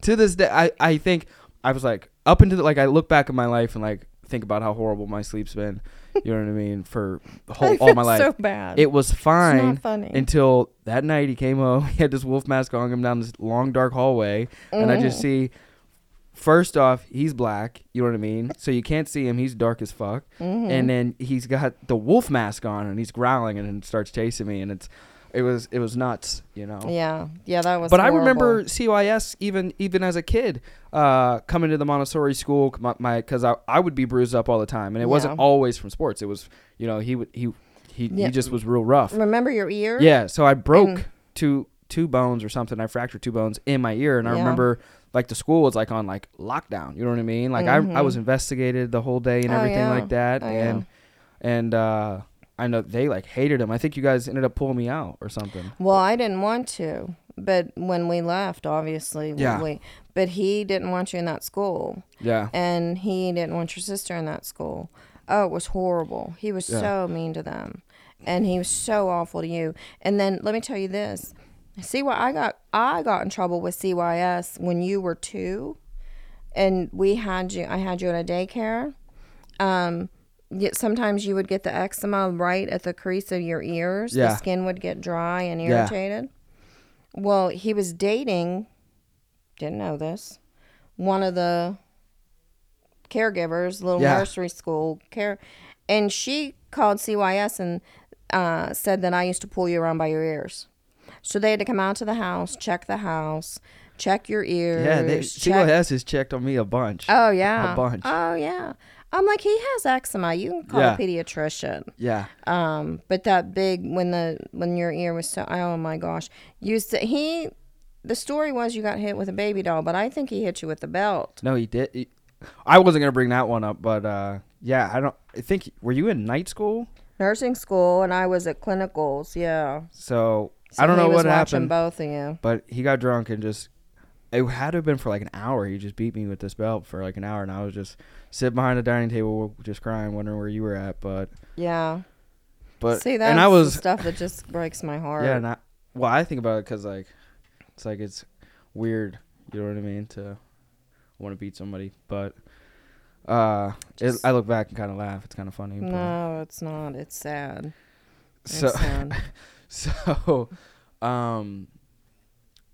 to this day, I, I think I was like up into the, like I look back at my life and like think about how horrible my sleep's been. You know what I mean? For the whole all my life,
so bad.
it was
it's
fine until that night he came home. He had this wolf mask on him down this long dark hallway, and I just
Mhm.
see. First off, he's black. You know what I mean? So you can't see him. He's dark as fuck.
Mhm.
And then he's got the wolf mask on, and he's growling and starts chasing me, and it's, it was it was nuts. You know.
yeah, yeah, that was.
But I remember CYS even even as a kid, uh, coming to the Montessori school, my, my cause I, I would be bruised up all the time, and it wasn't always from sports. It was you know he would he he,
Yeah.
he just was real rough.
Remember your ear?
Yeah, so I broke
And-
two two bones or something. I fractured two bones in my ear, and I remember like the school was like on like lockdown. You know what I mean? Like I I
Mhm.
was investigated the whole day and
Oh,
everything
yeah.
like that,
Oh, yeah.
and and uh, I know they like hated him. I think you guys ended up pulling me out or something.
Well, I didn't want to, but when we left, obviously,
Yeah.
we. But he didn't want you in that school,
Yeah.
and he didn't want your sister in that school. Oh, it was horrible. He was
Yeah.
so mean to them, and he was so awful to you. And then let me tell you this: see what I got? I got in trouble with CYS when you were two, and we had you. I had you in a daycare. Um, sometimes you would get the eczema right at the crease of your ears.
Yeah.
The skin would get dry and irritated. Yeah. Well, he was dating. Didn't know this. One of the caregivers, little
Yeah.
nursery school care, and she called CYS and uh, said that I used to pull you around by your ears. So they had to come out to the house, check the house, check your ears.
Yeah, they,
check-
CYS has checked on me a bunch.
Oh yeah, a
bunch.
Oh yeah. I'm like he has eczema. You can call
Yeah.
a pediatrician.
yeah,
Um, but that big when the when your ear was so oh my gosh, Used said he. The story was you got hit with a baby doll, but I think he hit you with the belt.
no, he did. he- I wasn't gonna bring that one up, but uh, yeah, I don't. I think were you in night school?
Nursing school, and I was at clinicals. Yeah,
So,
So
I don't know what happened,
Both of you.
but he got drunk and just. It had to have been for like an hour. He just beat me with this belt for like an hour, and I was just sitting behind a dining table, just crying, wondering where you were at. But,
Yeah.
but,
See, that
and I was,
stuff that just breaks my heart.
yeah, and I, well, I think about it because like, it's like it's weird. You know what I mean? To want to beat somebody, but uh, it, I look back and kind of laugh. It's kind of funny. but-
no, it's not. It's sad. It's
So,
sad.
so, um,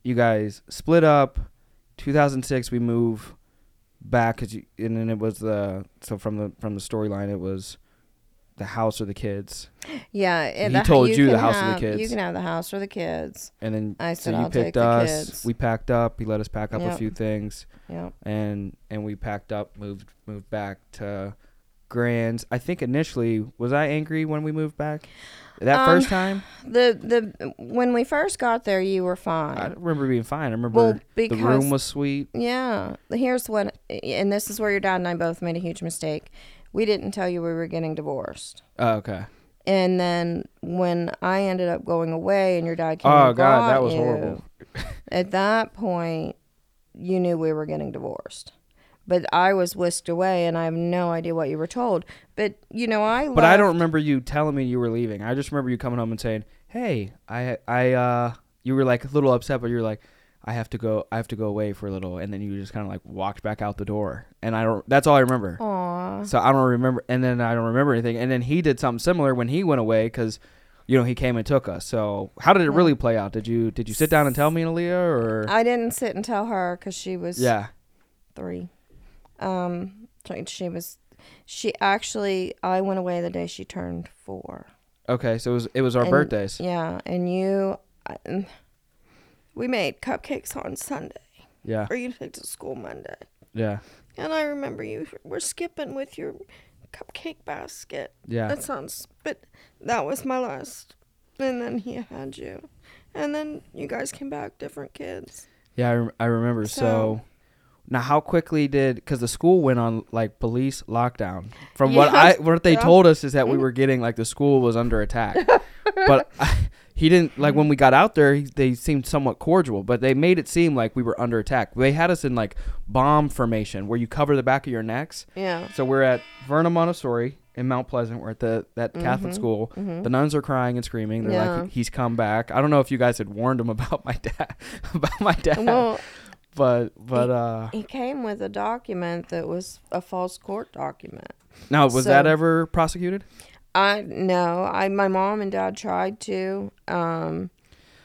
you guys split up. 2006, we move back, cause you, and then it was the so from the from the storyline, it was the house or the kids,
Yeah, and
He
the-
told you the
can
house or the
kids. You can have the house or the kids.
and then
I
so
said,
you
"I'll take
picked
the
us.
kids."
We packed up. He let us pack up a few things,
Yep.
and and we packed up, moved moved back to Grands. I think initially was I angry when we moved back that
Um,
first time.
The the when we first got there, you were fine.
I remember being fine. I remember
Well,
the room was sweet.
yeah, here's what, and this is where your dad and I both made a huge mistake. We didn't tell you we were getting divorced.
Oh, okay.
And then when I ended up going away, and your dad came,
Oh God, that was
you,
horrible.
At that point, you knew we were getting divorced. But I was whisked away, and I have no idea what you were told. But you know, I.
But I don't remember you telling me you were leaving. I just remember you coming home and saying, "Hey, I, I, uh," you were like a little upset, but you were like, "I have to go. I have to go away for a little," and then you just kind of like walked back out the door. And I don't. That's all I remember.
Aw.
So I don't remember. And then I don't remember anything. And then he did something similar when he went away because you know he came and took us. So how did it really play out? Did you did you sit down and tell me and Aaliyah or
I didn't sit and tell her because she was
yeah
three. Um, she was. She actually, I went away the day she turned four.
okay so it was it was our
And-
birthdays
Yeah, and you, I- we made cupcakes on Sunday,
yeah
or you took to school Monday.
yeah
And I remember you were skipping with your cupcake basket.
yeah
That sounds, but that was my last. And then he had you. And then you guys came back, different kids.
yeah I, rem- I remember so,
So-
now how quickly did because the school went on like police lockdown from what. I what they
Yeah.
told us is that we
Mhm.
were getting like the school was under attack but I, he didn't like when we got out there he, they seemed somewhat cordial but they made it seem like we were under attack they had us in like bomb formation where you cover the back of your necks
Yeah.
so we're at verna montessori in mount pleasant we're at the that catholic
Mhm.
school
hmm
the nuns are crying and screaming they're
Yeah.
like he's come back i don't know if you guys had warned him about my dad about my dad
Well,
but but uh
he came with a document that was a false court document.
now was that ever prosecuted
I no, I my mom and dad tried to. Um,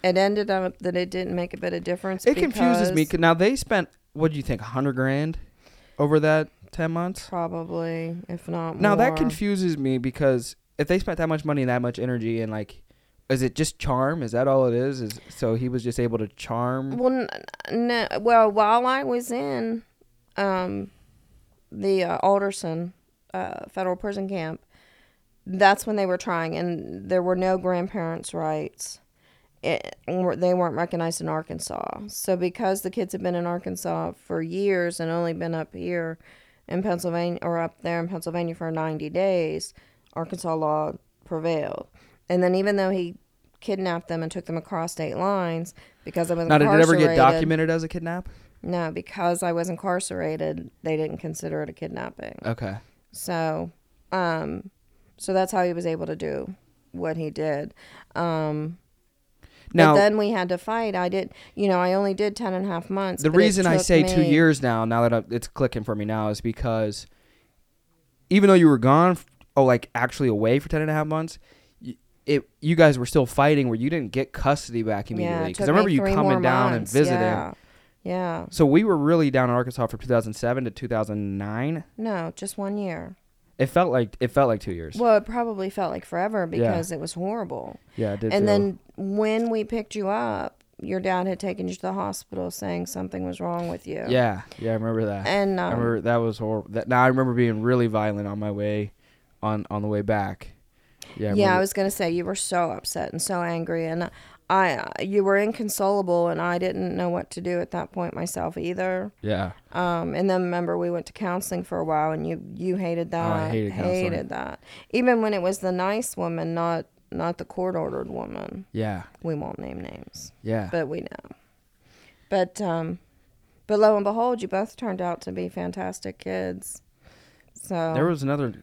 it ended up that it didn't make a bit of difference.
it confuses me now they spent what do you think 100 grand over that 10 months
Probably, if not
Now that confuses me because if they spent that much money and that much energy and like, is it just charm? Is that all it is? Is so he was just able to charm?
Well, no. Well, while I was in um, the uh, Alderson uh, federal prison camp, that's when they were trying, and there were no grandparents' rights. It, they weren't recognized in Arkansas. So because the kids had been in Arkansas for years and only been up here in Pennsylvania or up there in Pennsylvania for 90 days, Arkansas law prevailed. And then even though he kidnapped them and took them across state lines because I was
Now, did it ever get documented as a kidnap?
No, because I was incarcerated, they didn't consider it a kidnapping.
Okay.
So, um, so that's how he was able to do what he did. Um,
Now,
but then we had to fight. I did, you know, I only did 10 and a half months.
the reason I say two years now, now that I, it's clicking for me now, is because even though you were gone, oh, like actually away for 10 and a half months, it you guys were still fighting where you didn't get custody back immediately. Because
took
I remember you coming down
months.
and visiting.
Yeah. Yeah.
So we were really down in Arkansas from 2007 to 2009.
No, just one year.
It felt like it felt like two years.
Well, it probably felt like forever because it was horrible.
yeah, it did.
And
feel-
then when we picked you up, your dad had taken you to the hospital saying something was wrong with you.
yeah, yeah, I remember that.
And
I
um,
remember that was horrible. That now I remember being really violent on my way, on on the way back. Yeah, I
yeah, I was gonna say you were so upset and so angry, and I you were inconsolable, and I didn't know what to do at that point myself either.
yeah,
Um, and then remember we went to counseling for a while, and you you hated that,
Oh, I hated counseling.
that, even when it was the nice woman, not not the court ordered woman.
yeah,
We won't name names,
yeah.
but we know. But um, but lo and behold, you both turned out to be fantastic kids. So
There was another.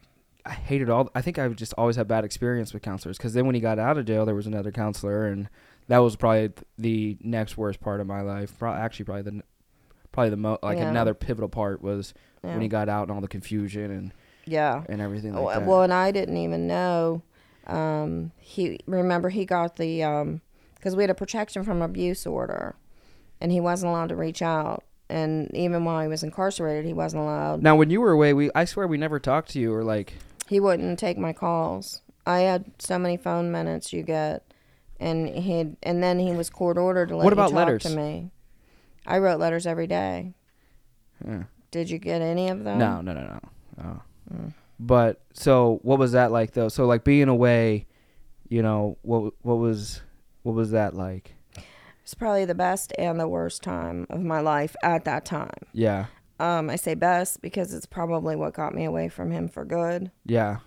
I hated all. I think I just always had bad experience with counselors because then when he got out of jail, there was another counselor, and that was probably the next worst part of my life. Pro- actually, probably the probably the mo like
Yeah.
another pivotal part was
yeah.
when he got out and all the confusion and
yeah.
and everything
Oh,
like that.
well, and I didn't even know. Um, he remember he got the um, because we had a protection from abuse order, and he wasn't allowed to reach out. And even while he was incarcerated, he wasn't allowed.
now, when you were away, we I swear we never talked to you or like
He wouldn't take my calls. I had so many phone minutes you get, and he and then he was court ordered to let
What about
talk
letters?
to me. I wrote letters every day.
eh.
Did you get any of them?
no, no, no, no. Oh.
Mm.
But so what was that like though? So like being away, you know, what what was what was that like?
It's probably the best and the worst time of my life at that time.
Yeah.
Um, I say best because it's probably what got me away from him for good.
Yeah.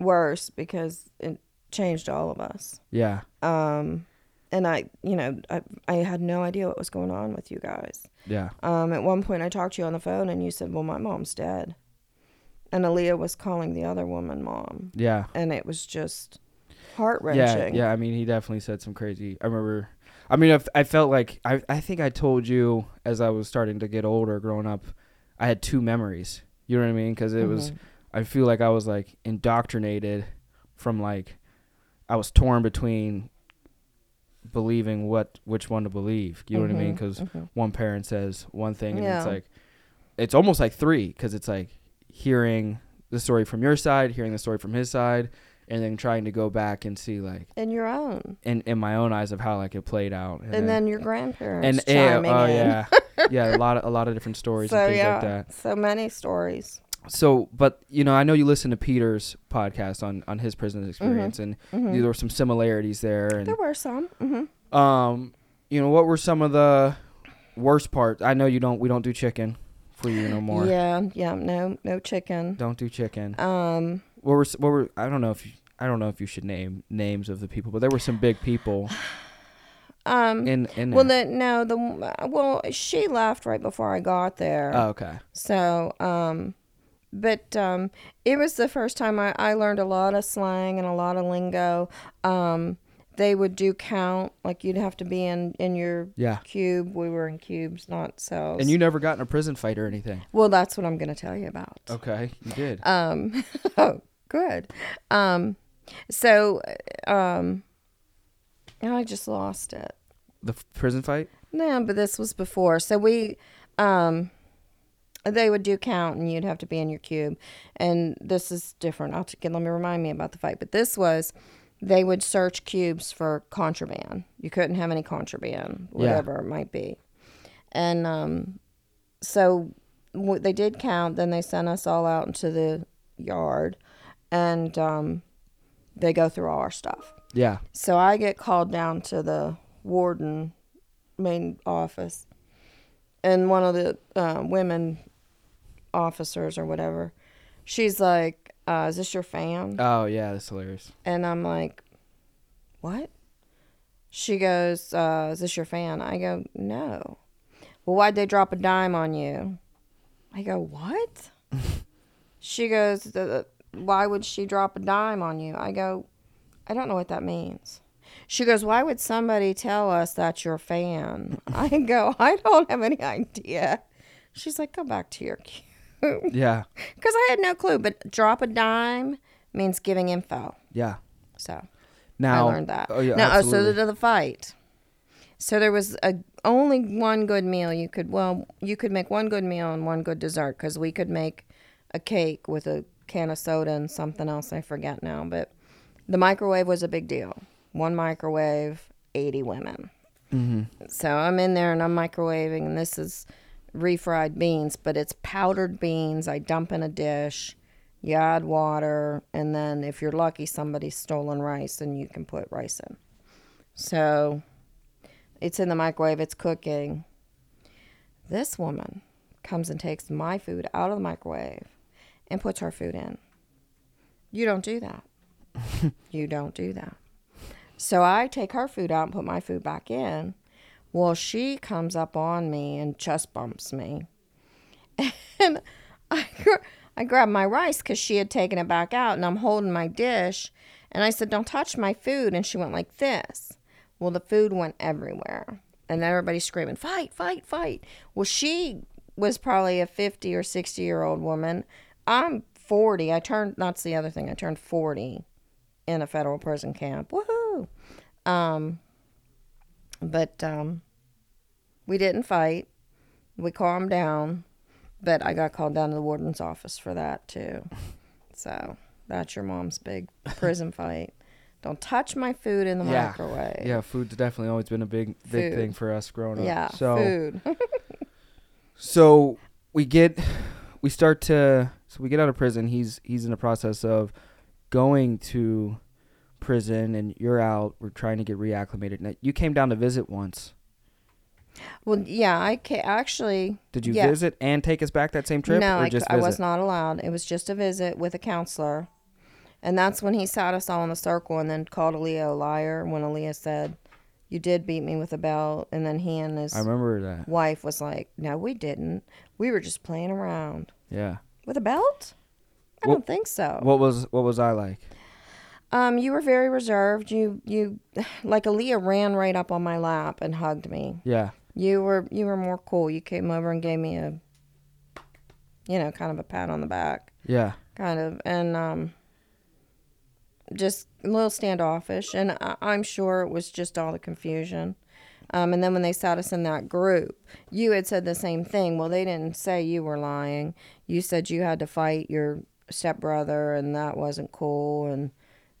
Worse because it changed all of us.
Yeah.
Um, and I, you know, I, I had no idea what was going on with you guys.
Yeah.
Um, at one point, I talked to you on the phone, and you said, "Well, my mom's dead," and Aaliyah was calling the other woman mom,
Yeah.
and it was just heart wrenching.
yeah. yeah. I mean, he definitely said some crazy. I remember. I mean, if, I felt like I. I think I told you as I was starting to get older, growing up, I had two memories. You know what I mean? Because it was.
Mhm.
I feel like I was like indoctrinated from like. I was torn between believing what which one to believe. You know what I mean? Because
mhm.
one parent says one thing, and it's like it's almost like three because it's like hearing the story from your side, hearing the story from his side, and then trying to go back and see like
in your own,
in in my own eyes of how like it played out,
and, then, your grandparents
and yeah,
chiming
oh
in.
yeah, yeah, a lot of a lot of different stories
so
and things
yeah,
like that.
so many stories.
So, but you know, I know you listen to Peter's podcast on on his prison experience, and
Mhm.
there were some similarities there. And
There were some. hmm
um, you know, what were some of the worst parts? I know you don't. We don't do chicken for you no more.
Yeah, yeah. No, no chicken.
Don't do chicken.
Um,
What were what were? I don't know if you, I don't know if you should name names of the people, but there were some big people
um.
in in.
well, the no, the well, she left right before I got there.
oh, okay.
So, um, but um, it was the first time I, I learned a lot of slang and a lot of lingo. Um, they would do count, like you'd have to be in, in your
Yeah.
cube. We were in cubes, not cells.
And you never got in a prison fight or anything.
well, that's what I'm going to tell you about.
Okay, you did.
Um, oh, good. Um, so, um, I just lost it.
The f- prison fight.
No, but this was before. So we, um, they would do count, and you'd have to be in your cube. And this is different. I'll t- let me remind me about the fight. But this was, they would search cubes for contraband. You couldn't have any contraband,
Yeah.
whatever it might be. And um, so w- they did count. Then they sent us all out into the yard, and um, they go through all our stuff.
Yeah.
So I get called down to the warden main office, and one of the uh, women officers or whatever, she's like, uh, "Is this your fan?"
Oh yeah, that's hilarious.
And I'm like, "What?" She goes, uh, "Is this your fan?" I go, "No." Well, why'd they drop a dime on you? I go, "What?" she goes, "The- the- "Why would she drop a dime on you?" I go, "I don't know what that means." She goes, "Why would somebody tell us that you're a fan?" I go, "I don't have any idea." She's like, "Go back to your cube,"
Yeah.
because I had no clue. But drop a dime means giving info.
Yeah.
So
Now
I learned that.
Oh yeah.
now, oh, so
absolutely.
the, the fight. So there was a only one good meal you could. Well, you could make one good meal and one good dessert because we could make a cake with a can of soda and something else. I forget now, but the microwave was a big deal. One microwave, eighty women.
Mhm.
So I'm in there and I'm microwaving, and this is refried beans, but it's powdered beans. I dump in a dish. You add water, and then if you're lucky, somebody's stolen rice, and you can put rice in. So it's in the microwave, it's cooking. This woman comes and takes my food out of the microwave and puts her food in. You don't do that. you don't do that. So I take her food out and put my food back in. Well, she comes up on me and chest bumps me. And I, I grabbed my rice because she had taken it back out, and I'm holding my dish. And I said, Don't touch my food. And she went like this. Well, the food went everywhere. And everybody's screaming, Fight, fight, fight. Well, she was probably a 50 or 60 year old woman. I'm 40. I turned, that's the other thing, I turned 40 in a federal prison camp. Woohoo! Um, but um, we didn't fight. We calmed down, but I got called down to the warden's office for that too. So that's your mom's big prison fight. Don't touch my food in the
Yeah.
microwave.
Yeah, food's definitely always been a big big
Food.
thing for us growing up.
Yeah,
So
food.
so we get we start to so we get out of prison. He's he's in the process of going to prison and you're out. We're trying to get reacclimated. Now, you came down to visit once.
well, yeah, I ca- actually.
Did you
Yeah.
visit and take us back that same trip
no, I, I was not allowed. It was just a visit with a counselor. And that's when he sat us all in a circle and then called Aaliyah a liar when Aaliyah said, You did beat me with a belt. And then he and his
I remember that.
wife was like, No, we didn't. We were just playing around.
Yeah.
With a belt? I
What-
don't think so.
What was what was I like?
Um, you were very reserved. You you like Aaliyah ran right up on my lap and hugged me.
Yeah.
You were you were more cool. You came over and gave me a you know, kind of a pat on the back.
Yeah.
Kind of. And um just a little standoffish, and I, I'm sure it was just all the confusion. Um, and then when they sat us in that group, you had said the same thing. Well, they didn't say you were lying. You said you had to fight your stepbrother, and that wasn't cool. And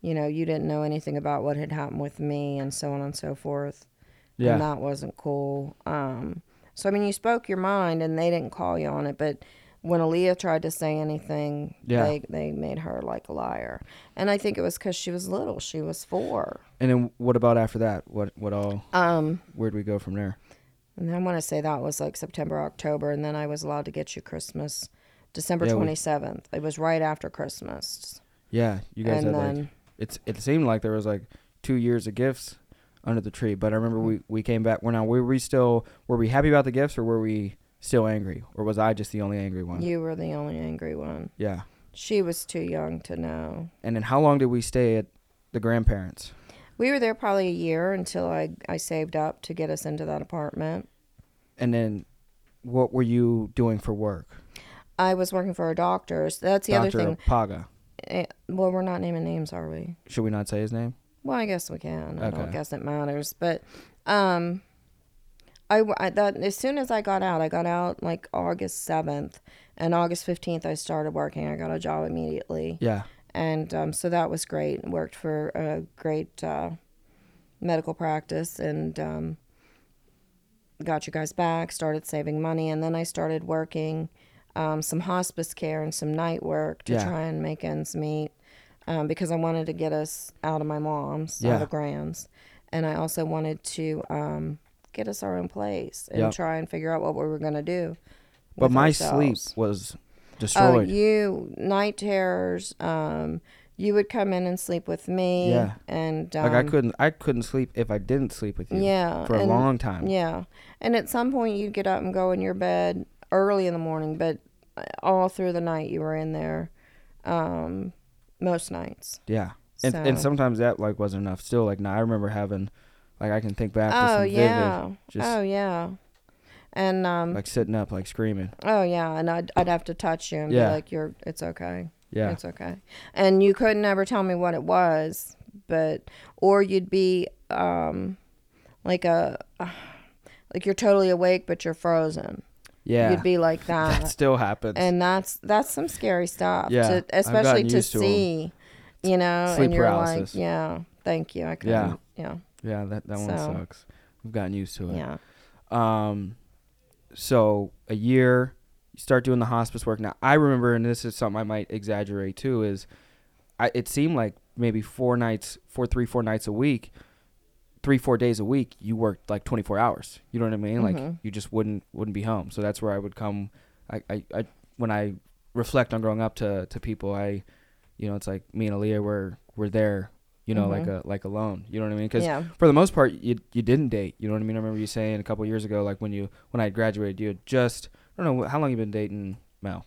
you know, you didn't know anything about what had happened with me, and so on and so forth.
Yeah.
And that wasn't cool. Um, so I mean, you spoke your mind, and they didn't call you on it, but when Aaliyah tried to say anything,
Yeah.
they they made her like a liar. And I think it was because she was little. She was four.
And then what about after that? What what all?
Um,
Where'd we go from there?
and I want to say that was like September, October, and then I was allowed to get you Christmas, December
Yeah, we-
twenty seventh. It was right after Christmas.
Yeah, you guys
and
had
then
like it's. It seemed like there was like two years of gifts under the tree. But I remember we we came back. We're now were we still were we happy about the gifts or were we still angry or was I just the only angry one?
you were the only angry one.
Yeah.
She was too young to know.
And then how long did we stay at the grandparents?
We were there probably a year until I I saved up to get us into that apartment.
And then what were you doing for work?
I was working for a doctor's. That's the
Doctor
other thing.
Paga.
Eh, well, we're not naming names, are we?
Should we not say his name?
Well, I guess we can. I don't
Okay.
guess it matters. But um, I, w- I thought as soon as I got out, I got out like August 7th. And August 15th, I started working. I got a job immediately.
Yeah.
And um, so that was great. Worked for a great uh, medical practice and um, got you guys back, started saving money. And then I started working um, some hospice care and some night work to
Yeah.
try and make ends meet um, because I wanted to get us out of my mom's,
Yeah.
out of Grand's. And I also wanted to um, get us our own place and
Yep.
try and figure out what we were going to do.
But my
ourselves.
sleep was
Oh,
destroyed.
you night terrors. Um, you would come in and sleep with me.
Yeah.
And um,
like I couldn't I couldn't sleep if I didn't sleep with you
Yeah.
for a
and,
long time.
Yeah. And at some point you'd get up and go in your bed early in the morning, but all through the night you were in there. Um, most nights.
Yeah. And, and sometimes that like wasn't enough. Still, like now I remember having, like I can think back to
Oh
some
yeah.
vivid, just
oh yeah. And um,
like sitting up, like screaming.
oh yeah, and I'd I'd have to touch you and
Yeah.
be like, "You're, it's okay."
Yeah,
It's okay. And you couldn't ever tell me what it was, but or you'd be um like a like you're totally awake but you're frozen.
Yeah.
You'd be like that.
that still happens.
and that's that's some scary stuff.
Yeah,
To, especially to
to
see, you know,
Sleep
and you're
paralysis.
like, yeah, thank you. I couldn't.
Yeah.
Yeah.
yeah, that that one sucks. We've gotten used to it.
Yeah.
Um, so a year, you start doing the hospice work. Now I remember, and this is something I might exaggerate too, is I it seemed like maybe four nights, four, three, four nights a week, three, four days a week, you worked like twenty four hours. You know what I mean? Like
Mhm.
you just wouldn't wouldn't be home. So that's where I would come. I, I, I when I reflect on growing up to to people, I, you know, it's like me and Aaliyah were were there. You know, like
Mhm.
a like alone. You know what I mean? Because
Yeah.
for the most part you you didn't date you know what i mean i remember you saying a couple years ago like when you when i graduated you had just i don't know how long you been dating mel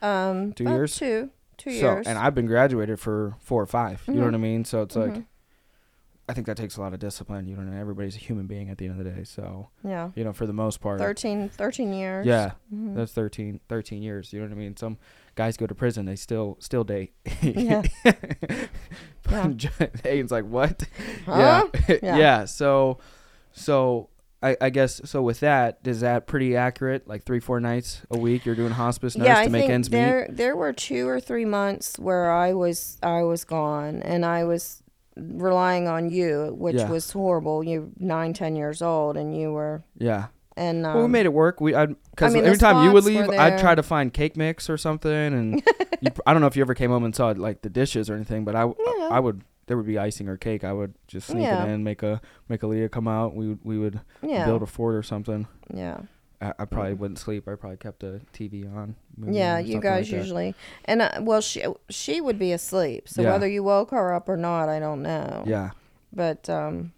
Um
Two years?
Two. Two
so
years.
and i've been graduated for four or 5 you know what i
Mhm.
mean so it's like
Mhm.
I think that takes a lot of discipline you know everybody's a human being at the end of the day so
yeah.
you know for the most part
13, 13 years.
yeah
Mhm.
that's 13 13 years you know what i mean some guys go to prison they still still date
Yeah. Yeah.
Hayden's like what
Huh?
yeah.
Yeah.
yeah. So, so I, I guess so. With that, is that pretty accurate? Like three, four nights a week, you're doing hospice nurse
yeah,
to make ends meet.
there there were two or three months where I was I was gone and I was relying on you, which
Yeah.
was horrible. You're nine, ten years old, and you were
Yeah.
and um,
well, we made it work. We, I, because
I mean,
every time you would leave, I'd try to find cake mix or something, and you, I don't know if you ever came home and saw like the dishes or anything, but I,
Yeah.
I would. There would be icing or cake. I would just sneak
Yeah.
it in, make a make a Leah come out. We would we would build a fort or something.
yeah
I, I probably wouldn't sleep. I probably kept a TV on.
yeah you guys
like
usually and uh, well she she would be asleep so
Yeah.
whether you woke her up or not I don't know
Yeah.
but um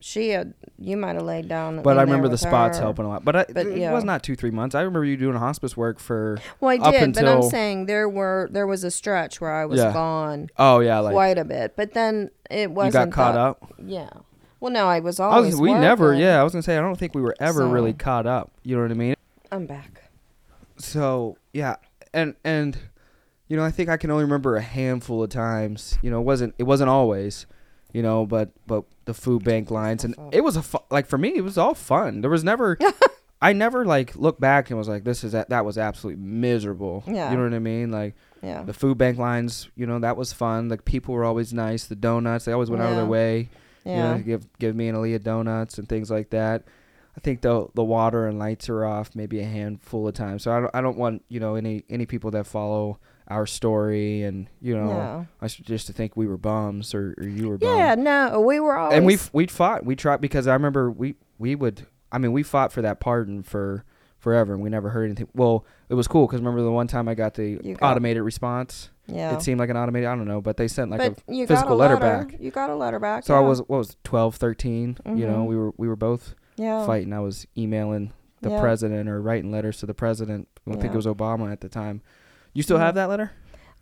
she had you might have laid down
But I remember the spots
her.
helping a lot. But, I,
But,
it
yeah.
was not two, three months. I remember you doing hospice work for.
well I did but I'm saying there were there was a stretch where I was
Yeah.
gone
Oh yeah, like
quite a bit. But then it wasn't.
got caught
that-
up.
Yeah. Well, no, I was
I
always.
was, we never. Yeah, I was gonna say I don't think we were ever
So-
really caught up. You know what I mean?
I'm back.
So yeah, and and you know, I think I can only remember a handful of times. You know, it wasn't it wasn't always, you know, but but the food bank lines and it was a fu- like for me it was all fun. There was never I never like looked back and was like this is that that was absolutely miserable.
Yeah.
You know what I mean? Like
Yeah.
the food bank lines, you know, that was fun. Like people were always nice. The donuts, they always went out of their way,
Yeah.
you know, give give me and Aaliyah donuts and things like that. I think the the water and lights are off maybe a handful of times. So I don't I don't want you know any any people that follow our story and you know
Yeah.
I should just to think we were bums or, or you were bums.
Yeah, no, we were always
and we we fought. We tried because I remember we we would. I mean, we fought for that pardon for forever, and we never heard anything. Well, it was cool because remember the one time I got the
got-
automated response.
Yeah.
It seemed like an automated. I don't know, but they sent like
but
a
you
physical
got a
letter
letter
back.
You got a letter back.
So I was what was it, 12, 13, You know,
Mhm.
we were we were both
yeah.
fighting. I was emailing the
Yeah.
president or writing letters to the president. I think it was Obama at the time. You still
Yeah.
have that letter?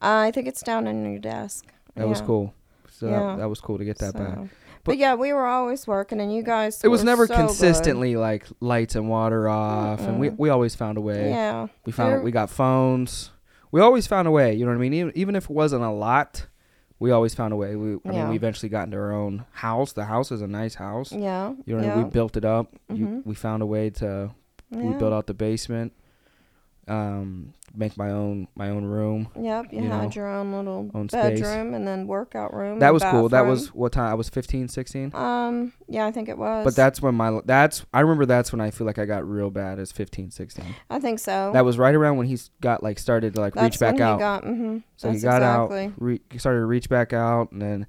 I think it's down in your desk.
That was cool. So
Yeah.
that, that was cool to get that back. But-
But, yeah, we were always working, and you guys.
It was never
so good.
consistently like lights and water off, and we
Mm-mm.
we always found a way.
Yeah.
We found we got phones. We always found a way. You know what I mean? Even, even if it wasn't a lot, we always found a way. We I mean, we eventually got into our own house. The house is a nice house.
Yeah.
You know, I
yeah.
mean? we built it up. You,
Mhm.
we found a way to. We built out the basement. Um, make my own my own room.
Yep, you,
you
had
know,
your own little
own
bedroom and then workout room.
That was cool. That was what time? I was 15, 16.
Um. Yeah, I think it was.
But that's when my that's I remember that's when I feel like I got real bad as 15, 16.
I think so.
That was right around when he got like started to like
That's
reach back
when
out.
He got, mm-hmm,
So
that's
he got
exactly.
out, re- started to reach back out, and then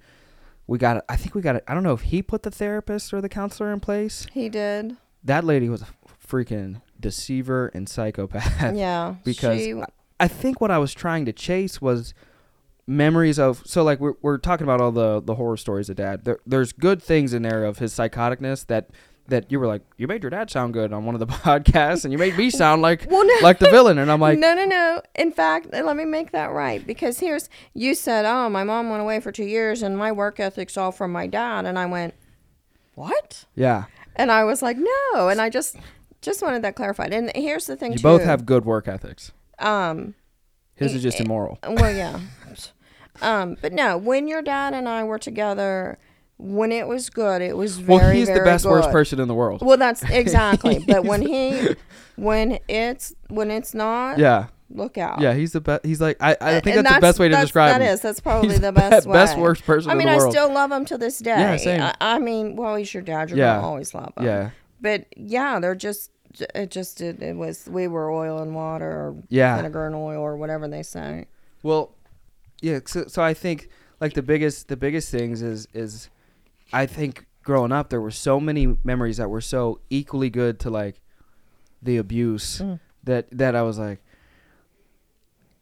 we got. I think we got. I don't know if he put the therapist or the counselor in place.
He did.
That lady was a freaking deceiver and psychopath.
yeah.
because
she,
I think what I was trying to chase was memories of. So like we're we're talking about all the the horror stories of dad. There, there's good things in there of his psychoticness that. That you were like, you made your dad sound good on one of the podcasts, and you made me sound like
well, no,
like the villain, and I'm like,
no, no, no. In fact, let me make that right because here's you said, "Oh, my mom went away for two years, and my work ethic's all from my dad," and I went, "What?"
yeah,
And I was like, "No," and I just just wanted that clarified. And here's the thing,
you
too.
both have good work ethics.
um.
His is just immoral.
Well, yeah. Um, but no, when your dad and I were together, when it was good, it was very,
Well, he's the
very
best worst person in the world.
Well, that's exactly. but when he, when it's when it's not,
Yeah,
look out.
yeah, he's the best. He's like I, I think that's, the best way to describe
That
him.
is. That's probably
He's
the best way.
best worst person
I mean,
in the
I still love him to this day.
Yeah, same.
I, I mean, well, he's your dad. You're
Yeah.
gonna always love him.
yeah,
But yeah, they're just. It just it, it was we were oil and water or
yeah.
vinegar and oil or whatever they say.
Well, yeah. So, so I think like the biggest the biggest things is is I think growing up there were so many memories that were so equally good to like the abuse
Mm.
that that I was like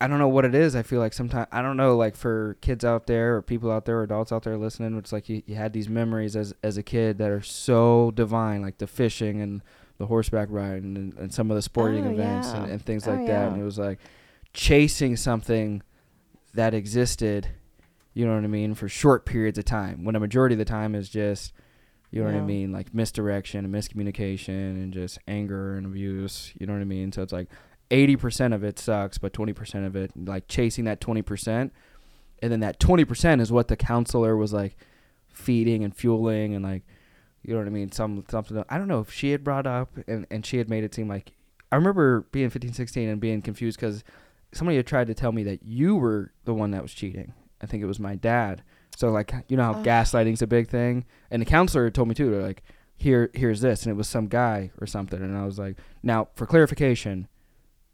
I don't know what it is. I feel like sometimes I don't know like for kids out there or people out there or adults out there listening, it's like you, you had these memories as as a kid that are so divine, like the fishing and the horseback riding and, and some of the sporting
Oh,
events and,
yeah.
and things
Oh,
like that. And it was like chasing something that existed, you know what I mean, for short periods of time. When a majority of the time is just, you know what I mean, like misdirection and miscommunication and just anger and abuse. You know what I mean. So it's like eighty percent of it sucks, but twenty percent of it, like chasing that twenty percent, and then that twenty percent is what the counselor was like feeding and fueling and like, you know what I mean. Some something I don't know if she had brought up and and she had made it seem like I remember being 15, 16 and being confused because somebody had tried to tell me that you were the one that was cheating. I think it was my dad. So like you know how
Ugh.
gaslighting's a big thing, and the counselor told me too. They're like, here here's this, and it was some guy or something, and I was like, now for clarification,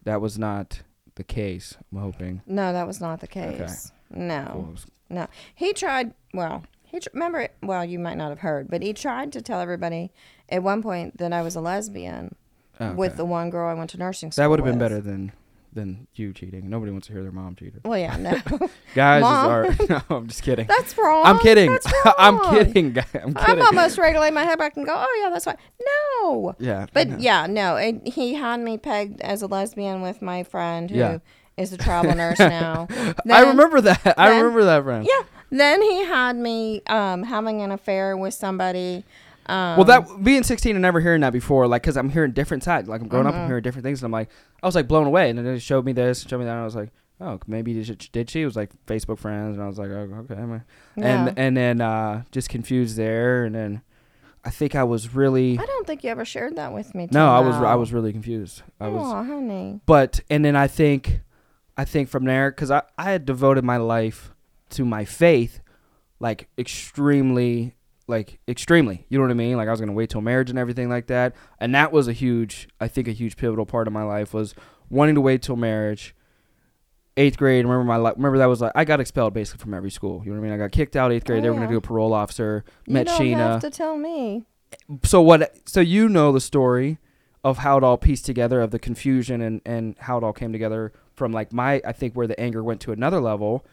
that was not the case. I'm hoping.
No, that was not the case. No.
Cool.
He tried, well, he tr- remember, well, you might not have heard, but he tried to tell everybody at one point that I was a lesbian oh,
Okay.
with the one girl I went to nursing school
that would have been
with.
better than than you cheating. Nobody wants to hear their mom cheated.
Well, yeah, no.
Guys, is no, I'm just kidding.
that's wrong.
I'm kidding.
That's
I'm kidding. I'm
I'm almost ready to lay my head back and go, oh, yeah, that's fine. No.
yeah.
But yeah, no, it, he had me pegged as a lesbian with my friend who is
Yeah.
a travel nurse now.
I remember that. I remember that, friend.
Yeah. Then he had me um, having an affair with somebody. Um,
Well, that being 16 and never hearing that before, like, cause I'm hearing different sides. Like, I'm growing up, I'm
Mhm.
hearing different things, and I'm like, I was like blown away. And then they showed me this, showed me that, and I was like, oh, maybe did she, did she? It was like Facebook friends, and I was like, oh, okay.
Yeah.
And and then uh, just confused there, and then I think I was really
I don't think you ever shared that with me.
no, I was I was really confused. I was,
honey.
but and then I think, I think from there, because I I had devoted my life to my faith, like extremely, like extremely. You know what I mean? Like I was gonna wait till marriage and everything like that, and that was a huge, I think, a huge pivotal part of my life was wanting to wait till marriage. Eighth grade, remember my li- remember that was like I got expelled basically from every school. You know what I mean? I got kicked out eighth grade.
Oh,
they were gonna do a parole officer.
You
met
don't
Sheena
have to tell me.
so what so you know the story of how it all pieced together of the confusion and and how it all came together from like my i think where the anger went to another level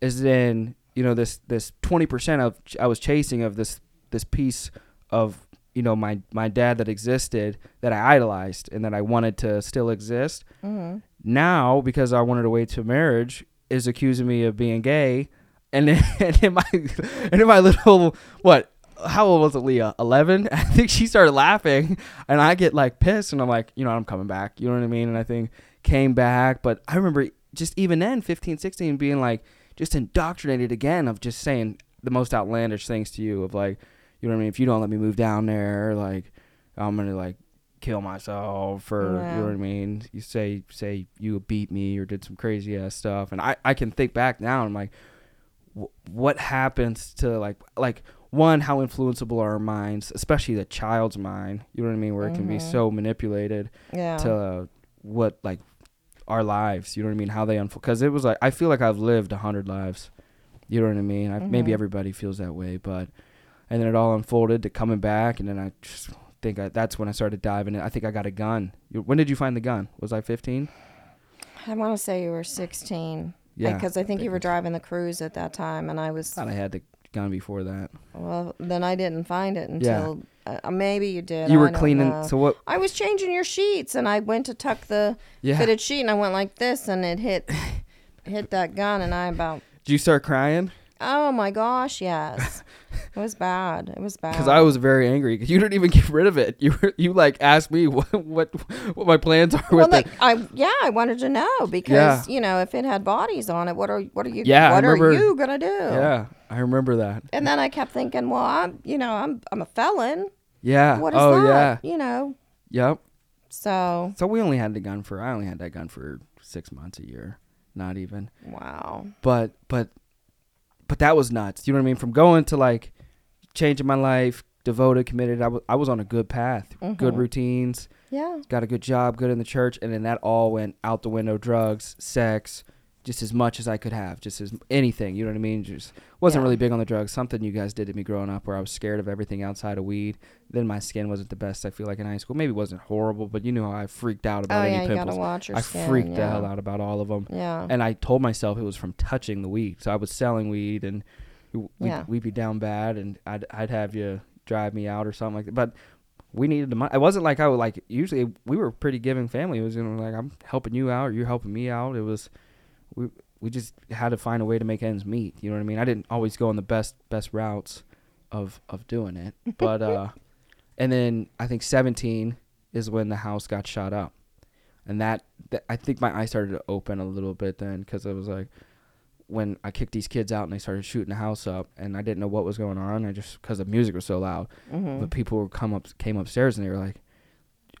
is then you know this this 20% of i was chasing of this this piece of you know my my dad that existed that i idolized and that i wanted to still exist.
Hmm
now because I wanted to wait till marriage is accusing me of being gay, and then and then my and then my little what how old was it Leah? Eleven? I think she started laughing and I get like pissed and I'm like you know I'm coming back. You know what I mean? And I think came back but I remember just even then 15 16 being like just indoctrinated again of just saying the most outlandish things to you of like you know what I mean if you don't let me move down there like I'm gonna like kill myself or you know what I mean. You say say you beat me or did some crazy ass stuff, and I I can think back now. and I'm like, wh- what happens to like like one how influenceable are our minds, especially the child's mind. You know what I mean, where it can be
Mhm.
so manipulated
Yeah.
to uh, what like our lives. You know what I mean? How they unfold. Because it was like I feel like I've lived a hundred lives. You know what I mean? I, Maybe
mm-hmm.
everybody feels that way, but and then it all unfolded to coming back, and then I just think I, that's when I started diving in. I think I got a gun. You, when did you find the gun? Was I 15?
I want to say you were 16.
Yeah,
Because I think you were driving the cruise at that time, and I was.
I had the gun before that.
Well, then I didn't find it
Yeah.
until uh, maybe you did.
you were cleaning.
know.
So what?
I was changing your sheets, and I went to tuck the
Yeah.
fitted sheet, and I went like this, and it hit hit that gun, and I about.
Did you start crying?
Oh my gosh! Yes, it was bad. It was bad.
Because I was very angry. You didn't even get rid of it. You were, you like asked me what what what my plans are
Well,
with
like
it.
I yeah, I wanted to know because
Yeah.
you know if it had bodies on it, what are what are you
Yeah,
what are you gonna do?
Yeah, I remember that.
And then I kept thinking, well, I'm you know I'm I'm a felon.
Yeah.
What is
oh
that?
yeah.
You know.
Yep.
So
So we only had the gun for I only had that gun for six months a year, not even.
wow.
But but but that was nuts. You know what I mean? From going to like changing my life, devoted, committed. I was I was on a good path, good
Mhm.
routines,
Yeah.
got a good job, good in the church, and then that all went out the window. Drugs, sex, just as much as I could have, just as anything. You know what I mean? Just wasn't
Yeah.
really big on the drugs. Something you guys did to me growing up, where I was scared of everything outside of weed. Then my skin wasn't the best. I feel like in high school, maybe it wasn't horrible, but you know how I freaked out about
Oh
any
yeah, you
pimples.
gotta watch your
I
skin.
freaked
yeah.
the hell out about all of them.
Yeah.
And I told myself it was from touching the weed. So I was selling weed, and we'd,
Yeah.
we'd be down bad, and I'd I'd have you drive me out or something like that. But we needed the money. It wasn't like I would like. Usually we were pretty giving family. It was you know like I'm helping you out, or you're helping me out. It was we we just had to find a way to make ends meet. You know what I mean? I didn't always go on the best best routes of of doing it, but uh, and then I think 17 is when the house got shot up, and that, that I think my eyes started to open a little bit then because it was like when I kicked these kids out and they started shooting the house up, and I didn't know what was going on. I just because the music was so loud,
hmm
but people would come up came upstairs and they were like,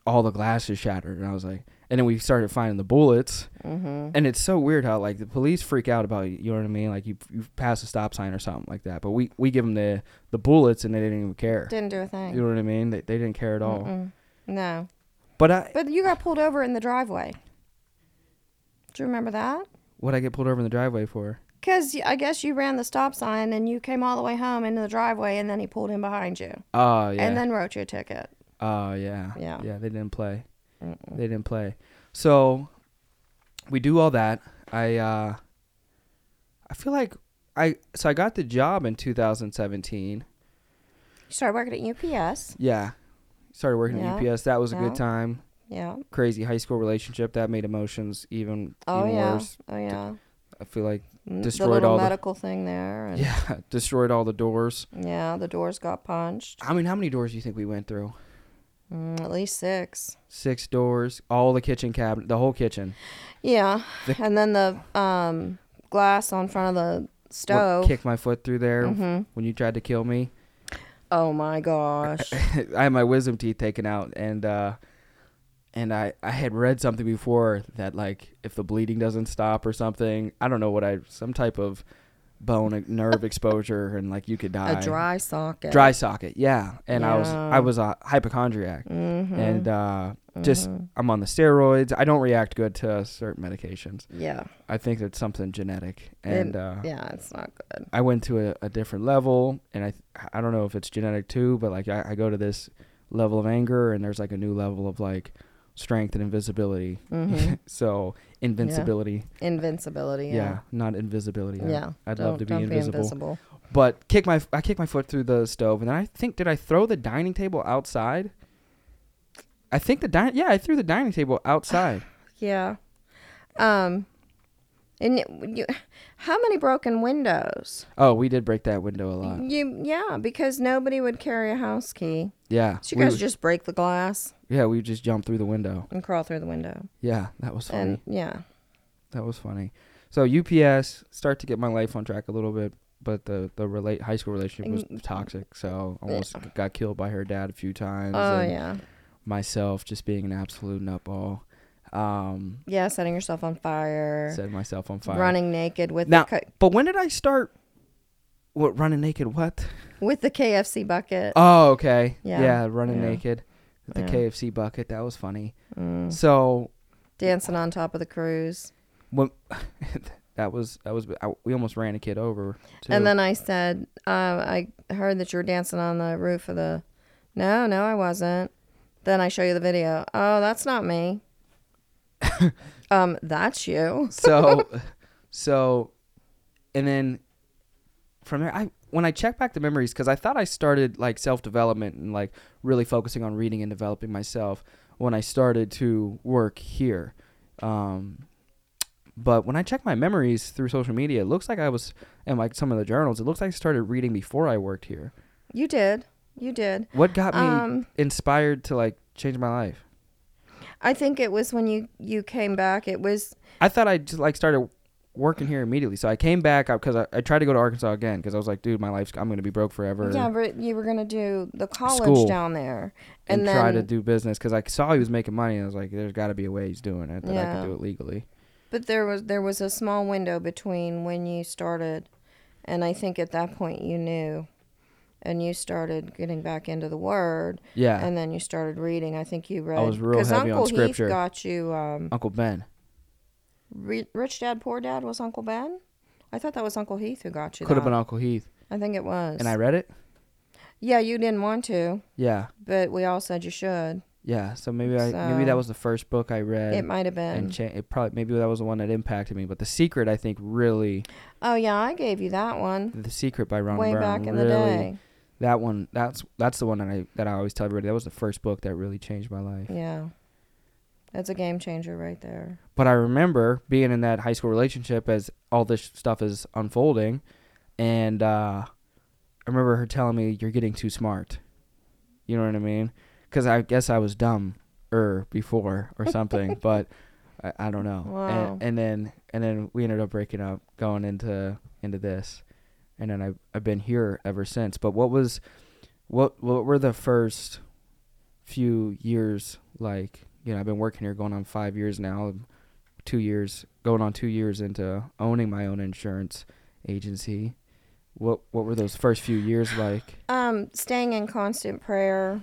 all the glasses shattered, and I was like, and then we started finding the bullets,
hmm
and it's so weird how like the police freak out about you. You know what I mean? Like you you pass a stop sign or something like that, but we we give them the the bullets and they didn't even care.
Didn't do a thing.
You know what I mean? They they didn't care at all.
Mm-mm. No.
But I
But you got pulled over in the driveway. Do you remember that?
what I get pulled over in the driveway for?
Because I guess you ran the stop sign and you came all the way home into the driveway and then he pulled in behind you
Oh yeah.
and then wrote you a ticket.
oh yeah.
Yeah.
Yeah. They didn't play.
Mm-mm.
They didn't play. So we do all that. I uh I feel like I so I got the job in 2017.
You started working at UPS.
Yeah. Started working
Yeah.
at UPS. That was a good time.
Yeah.
Crazy high school relationship that made emotions even
Oh
even
yeah.
worse.
Oh yeah.
I feel like
Mm,
destroyed
the
all the-
medical thing there. Yeah.
yeah, destroyed all the doors.
Yeah, the doors got punched.
I mean, how many doors do you think we went through?
Mm, at least six.
Six doors, all the kitchen cabinet, the whole kitchen.
Yeah,
The-
and then the um, glass on front of the
What-
stove.
Kicked my foot through there
hmm
when you tried to kill me.
Oh my gosh.
I had my wisdom teeth taken out, and uh, and I I had read something before that like if the bleeding doesn't stop or something, I don't know what I some type of bone nerve exposure, and like you could die.
A dry socket.
dry socket, yeah. And I was I was a hypochondriac,
Mm-hmm.
and uh, just I'm on the steroids. I don't react good to certain medications.
yeah,
I think it's something genetic, and uh,
yeah, it's not good.
I went to a, a different level, and I I don't know if it's genetic too, but like I, I go to this level of anger, and there's like a new level of like strength and invisibility.
hmm
so invincibility,
Invincibility.
yeah.
Yeah.
not invisibility.
Yeah.
I'd
Don't-
love to be invisible.
invisible.
But kick my I kicked my foot through the stove, and then I think did I throw the dining table outside? I think the dining yeah I threw the dining table outside.
Yeah. Um. And you, how many broken windows?
oh, we did break that window a lot.
You yeah, because nobody would carry a house key.
Yeah,
So you
we
guys
would-
just break the glass
yeah we just jumped through the window.
and crawl through the window.
Yeah, that was funny.
And yeah.
That was funny. So UPS start to get my life on track a little bit, but the the relate high school relationship was toxic. So almost got killed by her dad a few times.
Oh
and
yeah.
Myself just being an absolute nutball. Um,
Yeah, setting yourself on fire.
set myself on fire.
Running naked with
Now-
the K-
But when did I start? What running naked? What?
with the KFC bucket.
Oh, okay.
Yeah.
Yeah, running
Yeah.
naked. With the
Yeah.
KFC bucket. That was funny.
Mm.
So
Dancing on top of the cruise.
when that was that was I, we almost ran a kid over. Too.
And then I said, uh, I heard that you were dancing on the roof of the. No, no, I wasn't. Then I show you the video. Oh, that's not me. um, that's you.
so so and then from there i when i check back the memories because i thought i started like self-development and like really focusing on reading and developing myself when i started to work here um but when i check my memories through social media it looks like i was and like some of the journals it looks like i started reading before i worked here
You did. You did.
what got me
Um,
inspired to like change my life
I think it was when you you came back. It was
I thought I just like started working here immediately. So I came back because I, I tried to go to Arkansas again because I was like, dude, my life's I'm gonna be broke forever.
yeah, but you were gonna do the college
School.
down there,
and,
and, then
try to do business because I saw he was making money and I was like, there's got to be a way he's doing it that I
Yeah.
can do it legally.
But there was there was a small window between when you started, and I think at that point you knew, and you started getting back into the Word,
Yeah,
and then you started reading. I think you read
was real heavy on
Uncle
scripture.
Heath got you. Um,
Uncle Ben.
Ri- Rich Dad Poor Dad was Uncle Ben. I thought that was Uncle Heath who got you.
Could have been Uncle Heath,
I think it was.
and I read it.
yeah, you didn't want to,
Yeah,
but we all said you should.
yeah. So maybe I maybe that was the first book I read.
it might have been.
and cha- it probably maybe that was the one that impacted me. But the secret, I think, really
oh yeah, I gave you that one
the secret by Ron
way
Brown.
back in
really,
the day.
That one, that's that's the one that I that I always tell everybody. That was the first book that really changed my life.
Yeah, that's a game changer right there.
But I remember being in that high school relationship as all this stuff is unfolding, and uh, I remember her telling me, "You're getting too smart." You know what I mean? Because I guess I was dumb er before or something, but I, I don't know.
Wow.
And, and then and then we ended up breaking up, going into into this, and then I've, I've been here ever since. But what was what what were the first few years like? You know, I've been working here going on five years now two years, going on two years into owning my own insurance agency. What what were those first few years like?
Um, staying in constant prayer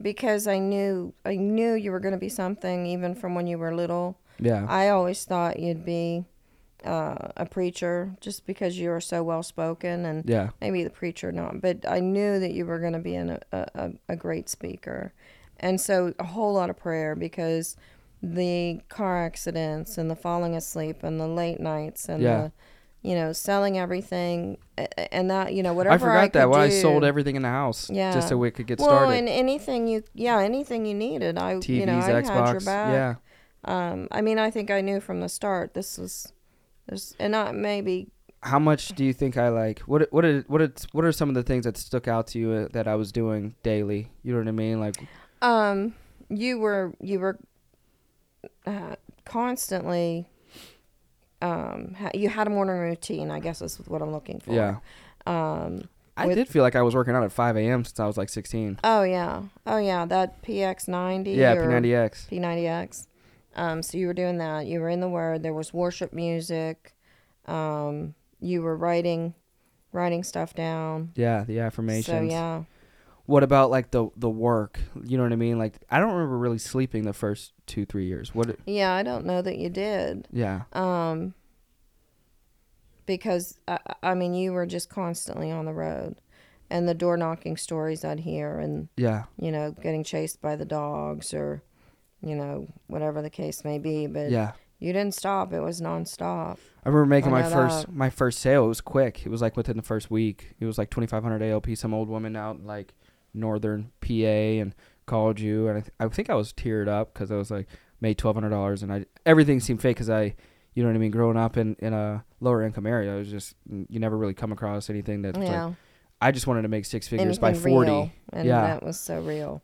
because I knew I knew you were going to be something even from when you were little.
Yeah,
I always thought you'd be uh, a preacher just because you are so well spoken and
yeah,
maybe the preacher not, but I knew that you were going to be an, a, a a great speaker, and so a whole lot of prayer because the car accidents and the falling asleep and the late nights and
Yeah.
the you know selling everything and that you know whatever
I forgot that
could
when I sold everything in the house
Yeah.
just so we could get
well,
started.
and anything you, yeah, anything you needed, I,
TVs,
you know, I had your
Xbox,
back.
yeah.
Um, I mean, I think I knew from the start this was, this, and not maybe.
How much do you think I like? What what are what what are some of the things that stuck out to you uh, that I was doing daily? You know what I mean? Like
Um, you were you were uh, constantly. Um, ha- you had a morning routine. I guess is what I'm looking for.
Yeah.
Um.
I did feel like I was working out at 5 a.m. since I was like 16.
Oh yeah. Oh yeah. That PX90.
Yeah,
or
P90X.
P90X. Um. So you were doing that. You were in the Word. There was worship music. Um. You were writing, writing stuff down.
Yeah, the affirmations.
So yeah.
What about like the the work? You know what I mean? Like I don't remember really sleeping the first two three years. What?
Yeah. I don't know that you did.
Yeah,
Um, because I, I mean, you were just constantly on the road, and the door knocking stories I'd hear, and
yeah,
you know, getting chased by the dogs, or you know, whatever the case may be. But
yeah.
you didn't stop; it was nonstop.
I remember making
I
my first
that.
my first sale. It was quick. It was like within the first week. It was like twenty five hundred ALP. Some old woman out in like northern PA and called you, and I, th- I think I was teared up because I was like made twelve hundred dollars, and I everything seemed fake because I, you know what I mean. Growing up in in a lower income area, it was just mm, you never really come across anything that.
yeah,
I just wanted to make six figures by forty.
real, and
Yeah.
that was so real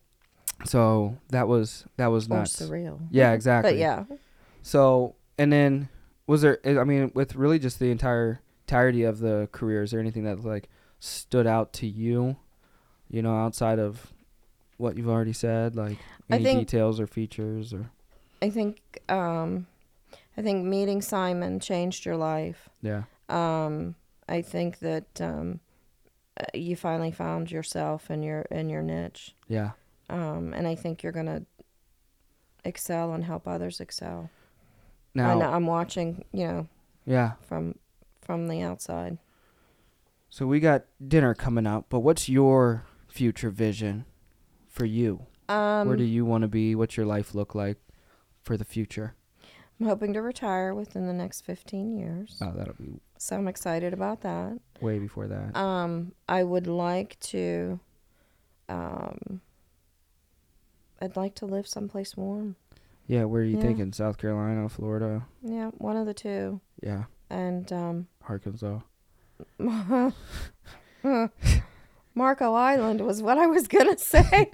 So that was that was
or
nuts.
surreal.
Yeah, exactly.
But yeah,
So and then was there? I mean, with really just the entire entirety of the career, is there anything that like stood out to you? You know, outside of what you've already said, like any
think-
details or features or
I think um, I think meeting Simon changed your life.
yeah,
um, I think that um, uh, you finally found yourself and your and your niche,
yeah,
um, and I think you're gonna excel and help others excel.
now,
and I'm watching, you know,
yeah.
from from the outside.
So we got dinner coming up, but what's your future vision for you?
Um,
Where do you want to be? What's your life look like for the future?
I'm hoping to retire within the next 15 years,
Oh, that'll be
so I'm excited about that.
way before that.
Um, I would like to. Um, I'd like to live someplace warm.
yeah, where are you
yeah.
thinking? South Carolina, Florida?
Yeah, one of the two.
Yeah,
And um,
Arkansas.
Marco Island was what I was gonna say,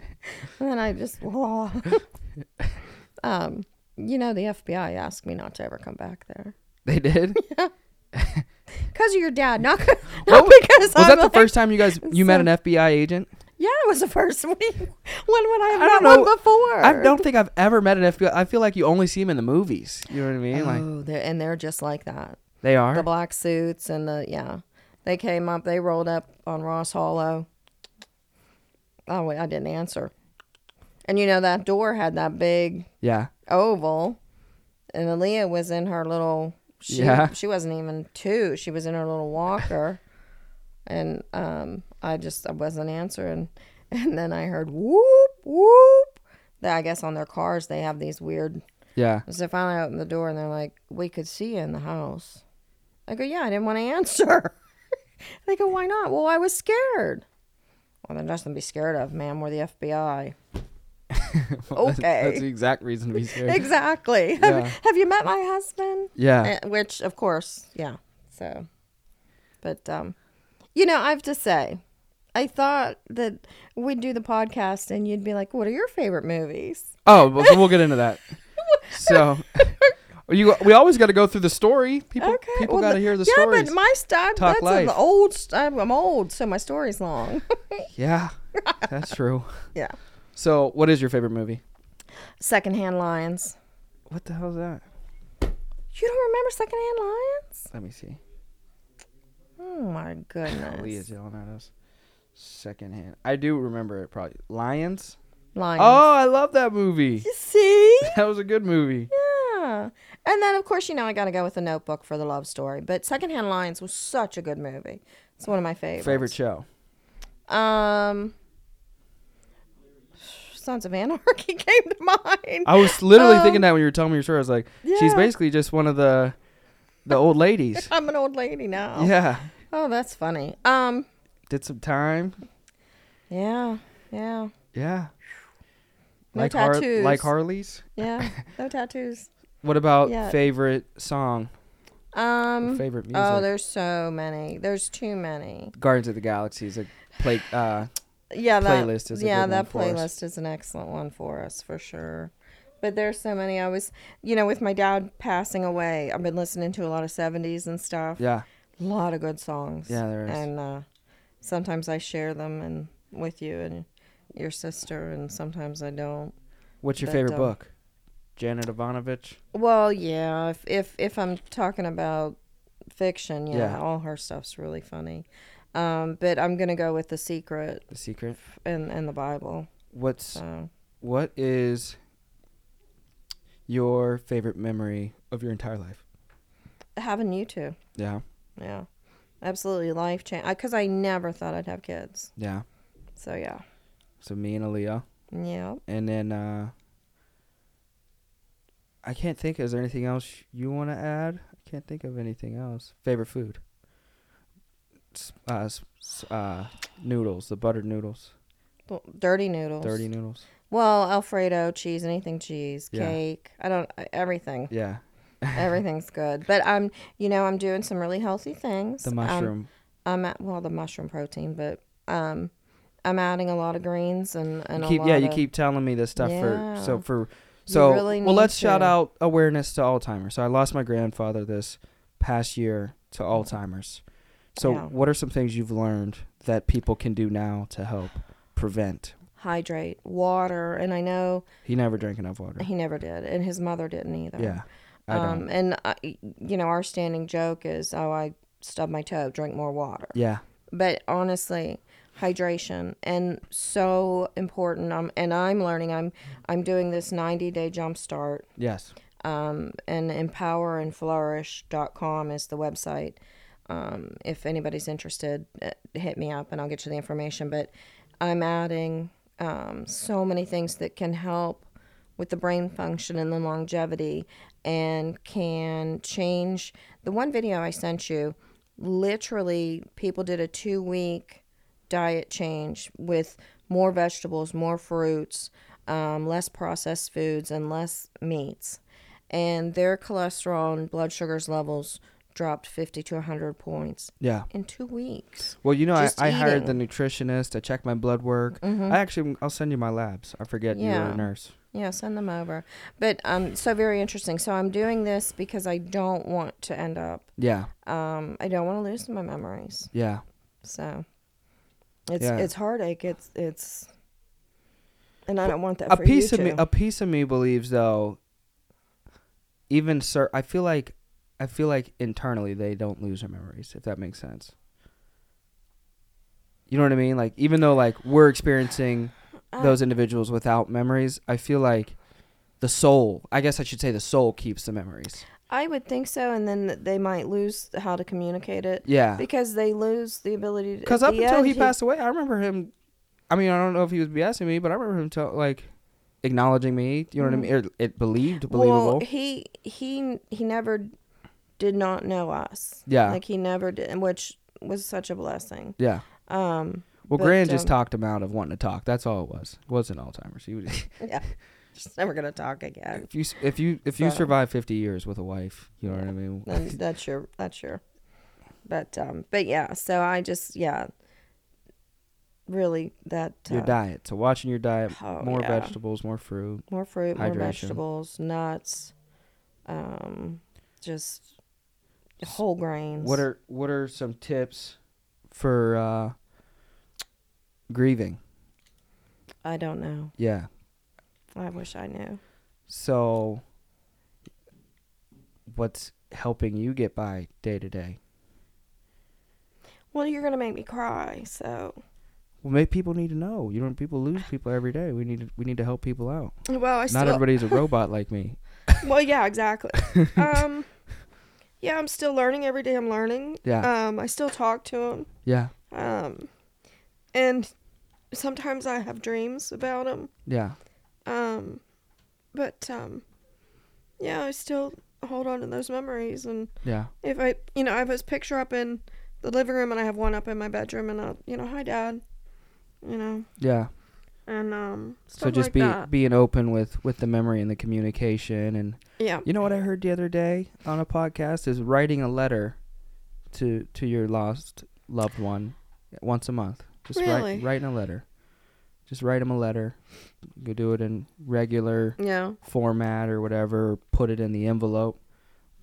and then I just um, you know, the FBI asked me not to ever come back there
They did. Yeah.
because of your dad, not, not
What-
because
Was
I'm
that the first time you guys you met an FBI agent?
Yeah, it was the first. When, when would I have
I
met one before?
I don't think I've ever met an FBI. I feel like you only see them in the movies. You know what I mean? Like
Oh, they're, and they're just like that.
they are.
The black suits and the yeah, they came up. They rolled up on Ross Hollow. Oh wait, I didn't answer. And you know that door had that big
yeah.
oval, and Aaliyah was in her little. She,
Yeah.
She wasn't even two. She was in her little walker, and um, I just I wasn't answering, and then I heard whoop whoop. That I guess on their cars they have these weird.
Yeah.
So finally I opened the door and they're like, "We could see you in the house." I go, "Yeah, I didn't want to answer." they go, "Why not?" Well, I was scared. Well, then nothing to be scared of, ma'am. We're the FBI.
Well, that's-
Okay.
That's the exact reason to be scared.
Exactly.
Yeah.
Have, have you met my husband?
Yeah.
Uh, which, of course, yeah. So, but um, you know, I have to say, I thought that we'd do the podcast and you'd be like, "What are your favorite movies?"
Oh, well, we'll get into that. so, you we always got to go through the story. People
Okay,
people
well,
got to hear the story.
yeah,
stories.
but my stuff
Talk
that's
life.
old. I'm I'm old, so my story's long.
yeah, that's true.
yeah.
So, what is your favorite movie?
Secondhand Lions.
What the hell is that?
You don't remember Secondhand Lions?
Let me see.
Oh my goodness!
Lee is yelling at us. Secondhand. I do remember it probably. Lions.
Lions.
Oh, I love that movie.
you see?
That was a good movie.
Yeah. And then, of course, you know, I got to go with the notebook for the love story. But Secondhand Lions was such a good movie. It's one of my favorites.
Favorite show.
Um, Sons of Anarchy came to mind.
I was literally
Um,
thinking that when you were telling me your story. I was like, she's basically just one of the the old ladies.
I'm an old lady now.
Yeah.
Oh, that's funny. Um,
Did some time.
yeah, yeah,
Yeah.
No
like Har-
tattoos.
like Harley's.
yeah. No tattoos.
What about
Yeah.
favorite song?
Um,
favorite music?
oh, there's so many. There's too many.
Guardians of the Galaxy is a play. Uh,
yeah, that
playlist is a
yeah, that
one for us.
playlist is an excellent one for us for sure. But there's so many. I was, you know, with my dad passing away, I've been listening to a lot of '70s and stuff.
Yeah,
A lot of good songs.
yeah, there is.
And uh, sometimes I share them and with you and your sister, and sometimes I don't.
What's your favorite book? Janet Evanovich.
Well, yeah. If if if I'm talking about fiction, yeah,
Yeah.
all her stuff's really funny. Um, but I'm gonna go with the Secret
The Secret.
and and the Bible.
What's
So
what is your favorite memory of your entire life?
having you two,
Yeah,
yeah, absolutely life change. Because I never thought I'd have kids.
yeah.
So yeah,
So me and Aaliyah,
yeah.
and then uh I can't think. Is there anything else you want to add? I can't think of anything else. Favorite food? Uh, uh, noodles. The buttered noodles.
Dirty noodles.
Dirty noodles.
Well, Alfredo cheese, anything cheese,
Yeah.
cake. I don't everything.
Yeah.
Everything's good. But I'm, you know, I'm doing some really healthy things.
The
Um,
mushroom.
I'm at well the mushroom protein, but um, I'm adding a lot of greens and and
keep yeah, you
of-
keep telling me this stuff for so for so
really
well let's shout out awareness to Alzheimer's. So I lost my grandfather this past year to Alzheimer's. So
Yeah.
what are some things you've learned that people can do now to help prevent?
hydrate, water, and I know
He never drank enough water.
he never did, and his mother didn't either.
Yeah.
Um, and I, you know, our standing joke is, "Oh, I stubbed my toe. Drink more water."
yeah.
But honestly, hydration and so important. Um, and I'm learning. I'm I'm doing this 90 day jump start.
Yes.
Um, and empowerandflourish.com is the website. Um, if anybody's interested, uh, hit me up and I'll get you the information. But I'm adding um, so many things that can help with the brain function and the longevity and can change. The one video I sent you, literally, people did a two week diet change with more vegetables, more fruits, um, less processed foods, and less meats. And their cholesterol and blood sugars levels dropped 50 to 100 points
Yeah.
in two weeks.
Well, you know, I,
Just
I hired the nutritionist. I checked my blood work.
Mhm.
I actually, I'll send you my labs. I forget you were
Yeah.
a nurse.
Yeah, send them over. But um, so very interesting. So I'm doing this because I don't want to end up.
Yeah.
Um, I don't want to lose my memories.
Yeah.
So it's
Yeah.
it's heartache. It's it's, and I don't want that
a piece of me a piece of me believes though even sir i feel like i feel like internally they don't lose their memories if that makes sense you know what i mean like even though like we're experiencing
Uh,
those individuals without memories i feel like the soul i guess i should say the soul keeps the memories.
I would think so, and then they might lose how to communicate it.
Yeah.
Because they lose the ability to.
because up until
end,
he passed away i remember him i mean i don't know if he was bsing me but i remember him tell like acknowledging me you know what i mean? It, it believed believable.
Well, he he he never did not know us.
yeah.
Like he never did, which was such a blessing.
yeah.
Um,
Well,
But,
Gran just
um,
talked him out of wanting to talk. That's all it was. It wasn't Alzheimer's. He was,
yeah, just never gonna talk again.
if you if you if you survive fifty years with a wife, you know what I mean.
Then that's your that's your. But um, but yeah. So I just yeah. Really, that
Your
uh,
diet. So watching your diet,
oh,
more
yeah.
vegetables, more fruit.
more fruit, more vegetables, nuts, um, just whole grains.
What are what are some tips for uh, grieving?
I don't know.
Yeah.
I wish I knew.
So, what's helping you get by day to day?
Well, you're gonna make me cry, so.
Well, maybe people need to know. You know, people lose people every day. We need to, we need to help people out.
Well, I still.
Not everybody's a robot like me.
well, yeah, exactly. um, yeah, I'm still learning every day. I'm learning.
Yeah.
Um, I still talk to him.
Yeah.
Um, and sometimes I have dreams about him.
Yeah.
Um, but um, yeah, I still hold on to those memories. And
Yeah.
if I, you know, I have his picture up in the living room, and I have one up in my bedroom, and I'll, you know, hi, Dad. You know,
Yeah.
and um,
So just
like
be
that.
being open with with the memory and the communication and
yeah.
you know what I heard the other day on a podcast is writing a letter to to your lost loved one once a month. Just
Really?
write writing a letter. Just write him a letter. You do it in regular
Yeah.
format or whatever. Put it in the envelope.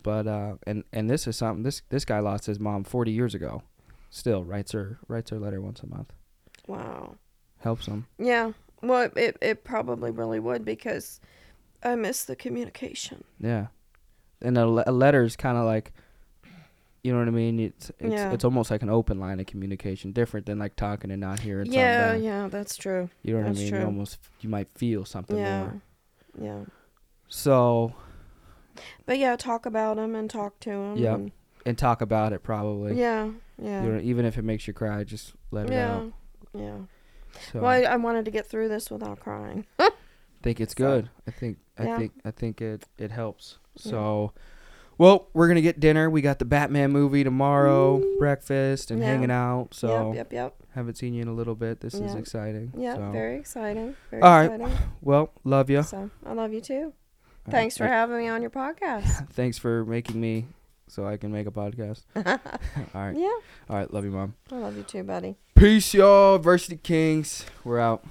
But uh, and and this is something. This this guy lost his mom 40 years ago. Still writes her writes her letter once a month.
Wow.
Helps him.
Yeah. Well, it it probably really would because I miss the communication.
Yeah. And a, a letter is kind of like, you know what I mean? It's it's
Yeah.
it's almost like an open line of communication, different than like talking and not hearing
yeah,
something.
yeah, that's true.
You know what
That's
I mean?
true.
You almost you might feel something
Yeah.
more.
Yeah.
So
But yeah, talk about him and talk to him.
Yep.
and-
and talk about it probably.
Yeah. Yeah.
You know, even if it makes you cry, just let it
yeah.
out.
Yeah.
So
Well, I, I wanted to get through this without crying.
I think it's
so-
good. I think I
Yeah.
think I think it it helps.
Yeah.
Well, we're gonna get dinner. We got the Batman movie tomorrow, breakfast and
Yeah.
hanging out. So
yep. Yep. Yep.
haven't seen you in a little bit. This is exciting.
Yeah.
So.
Very exciting. Very
All right.
exciting.
Well, love you.
So I love you too. Thanks for having me on your podcast.
Thanks for making me so I can make a podcast. All right.
yeah.
All right. Love you, mom.
I love you too, buddy.
Peace, y'all. Varsity Kings. We're out.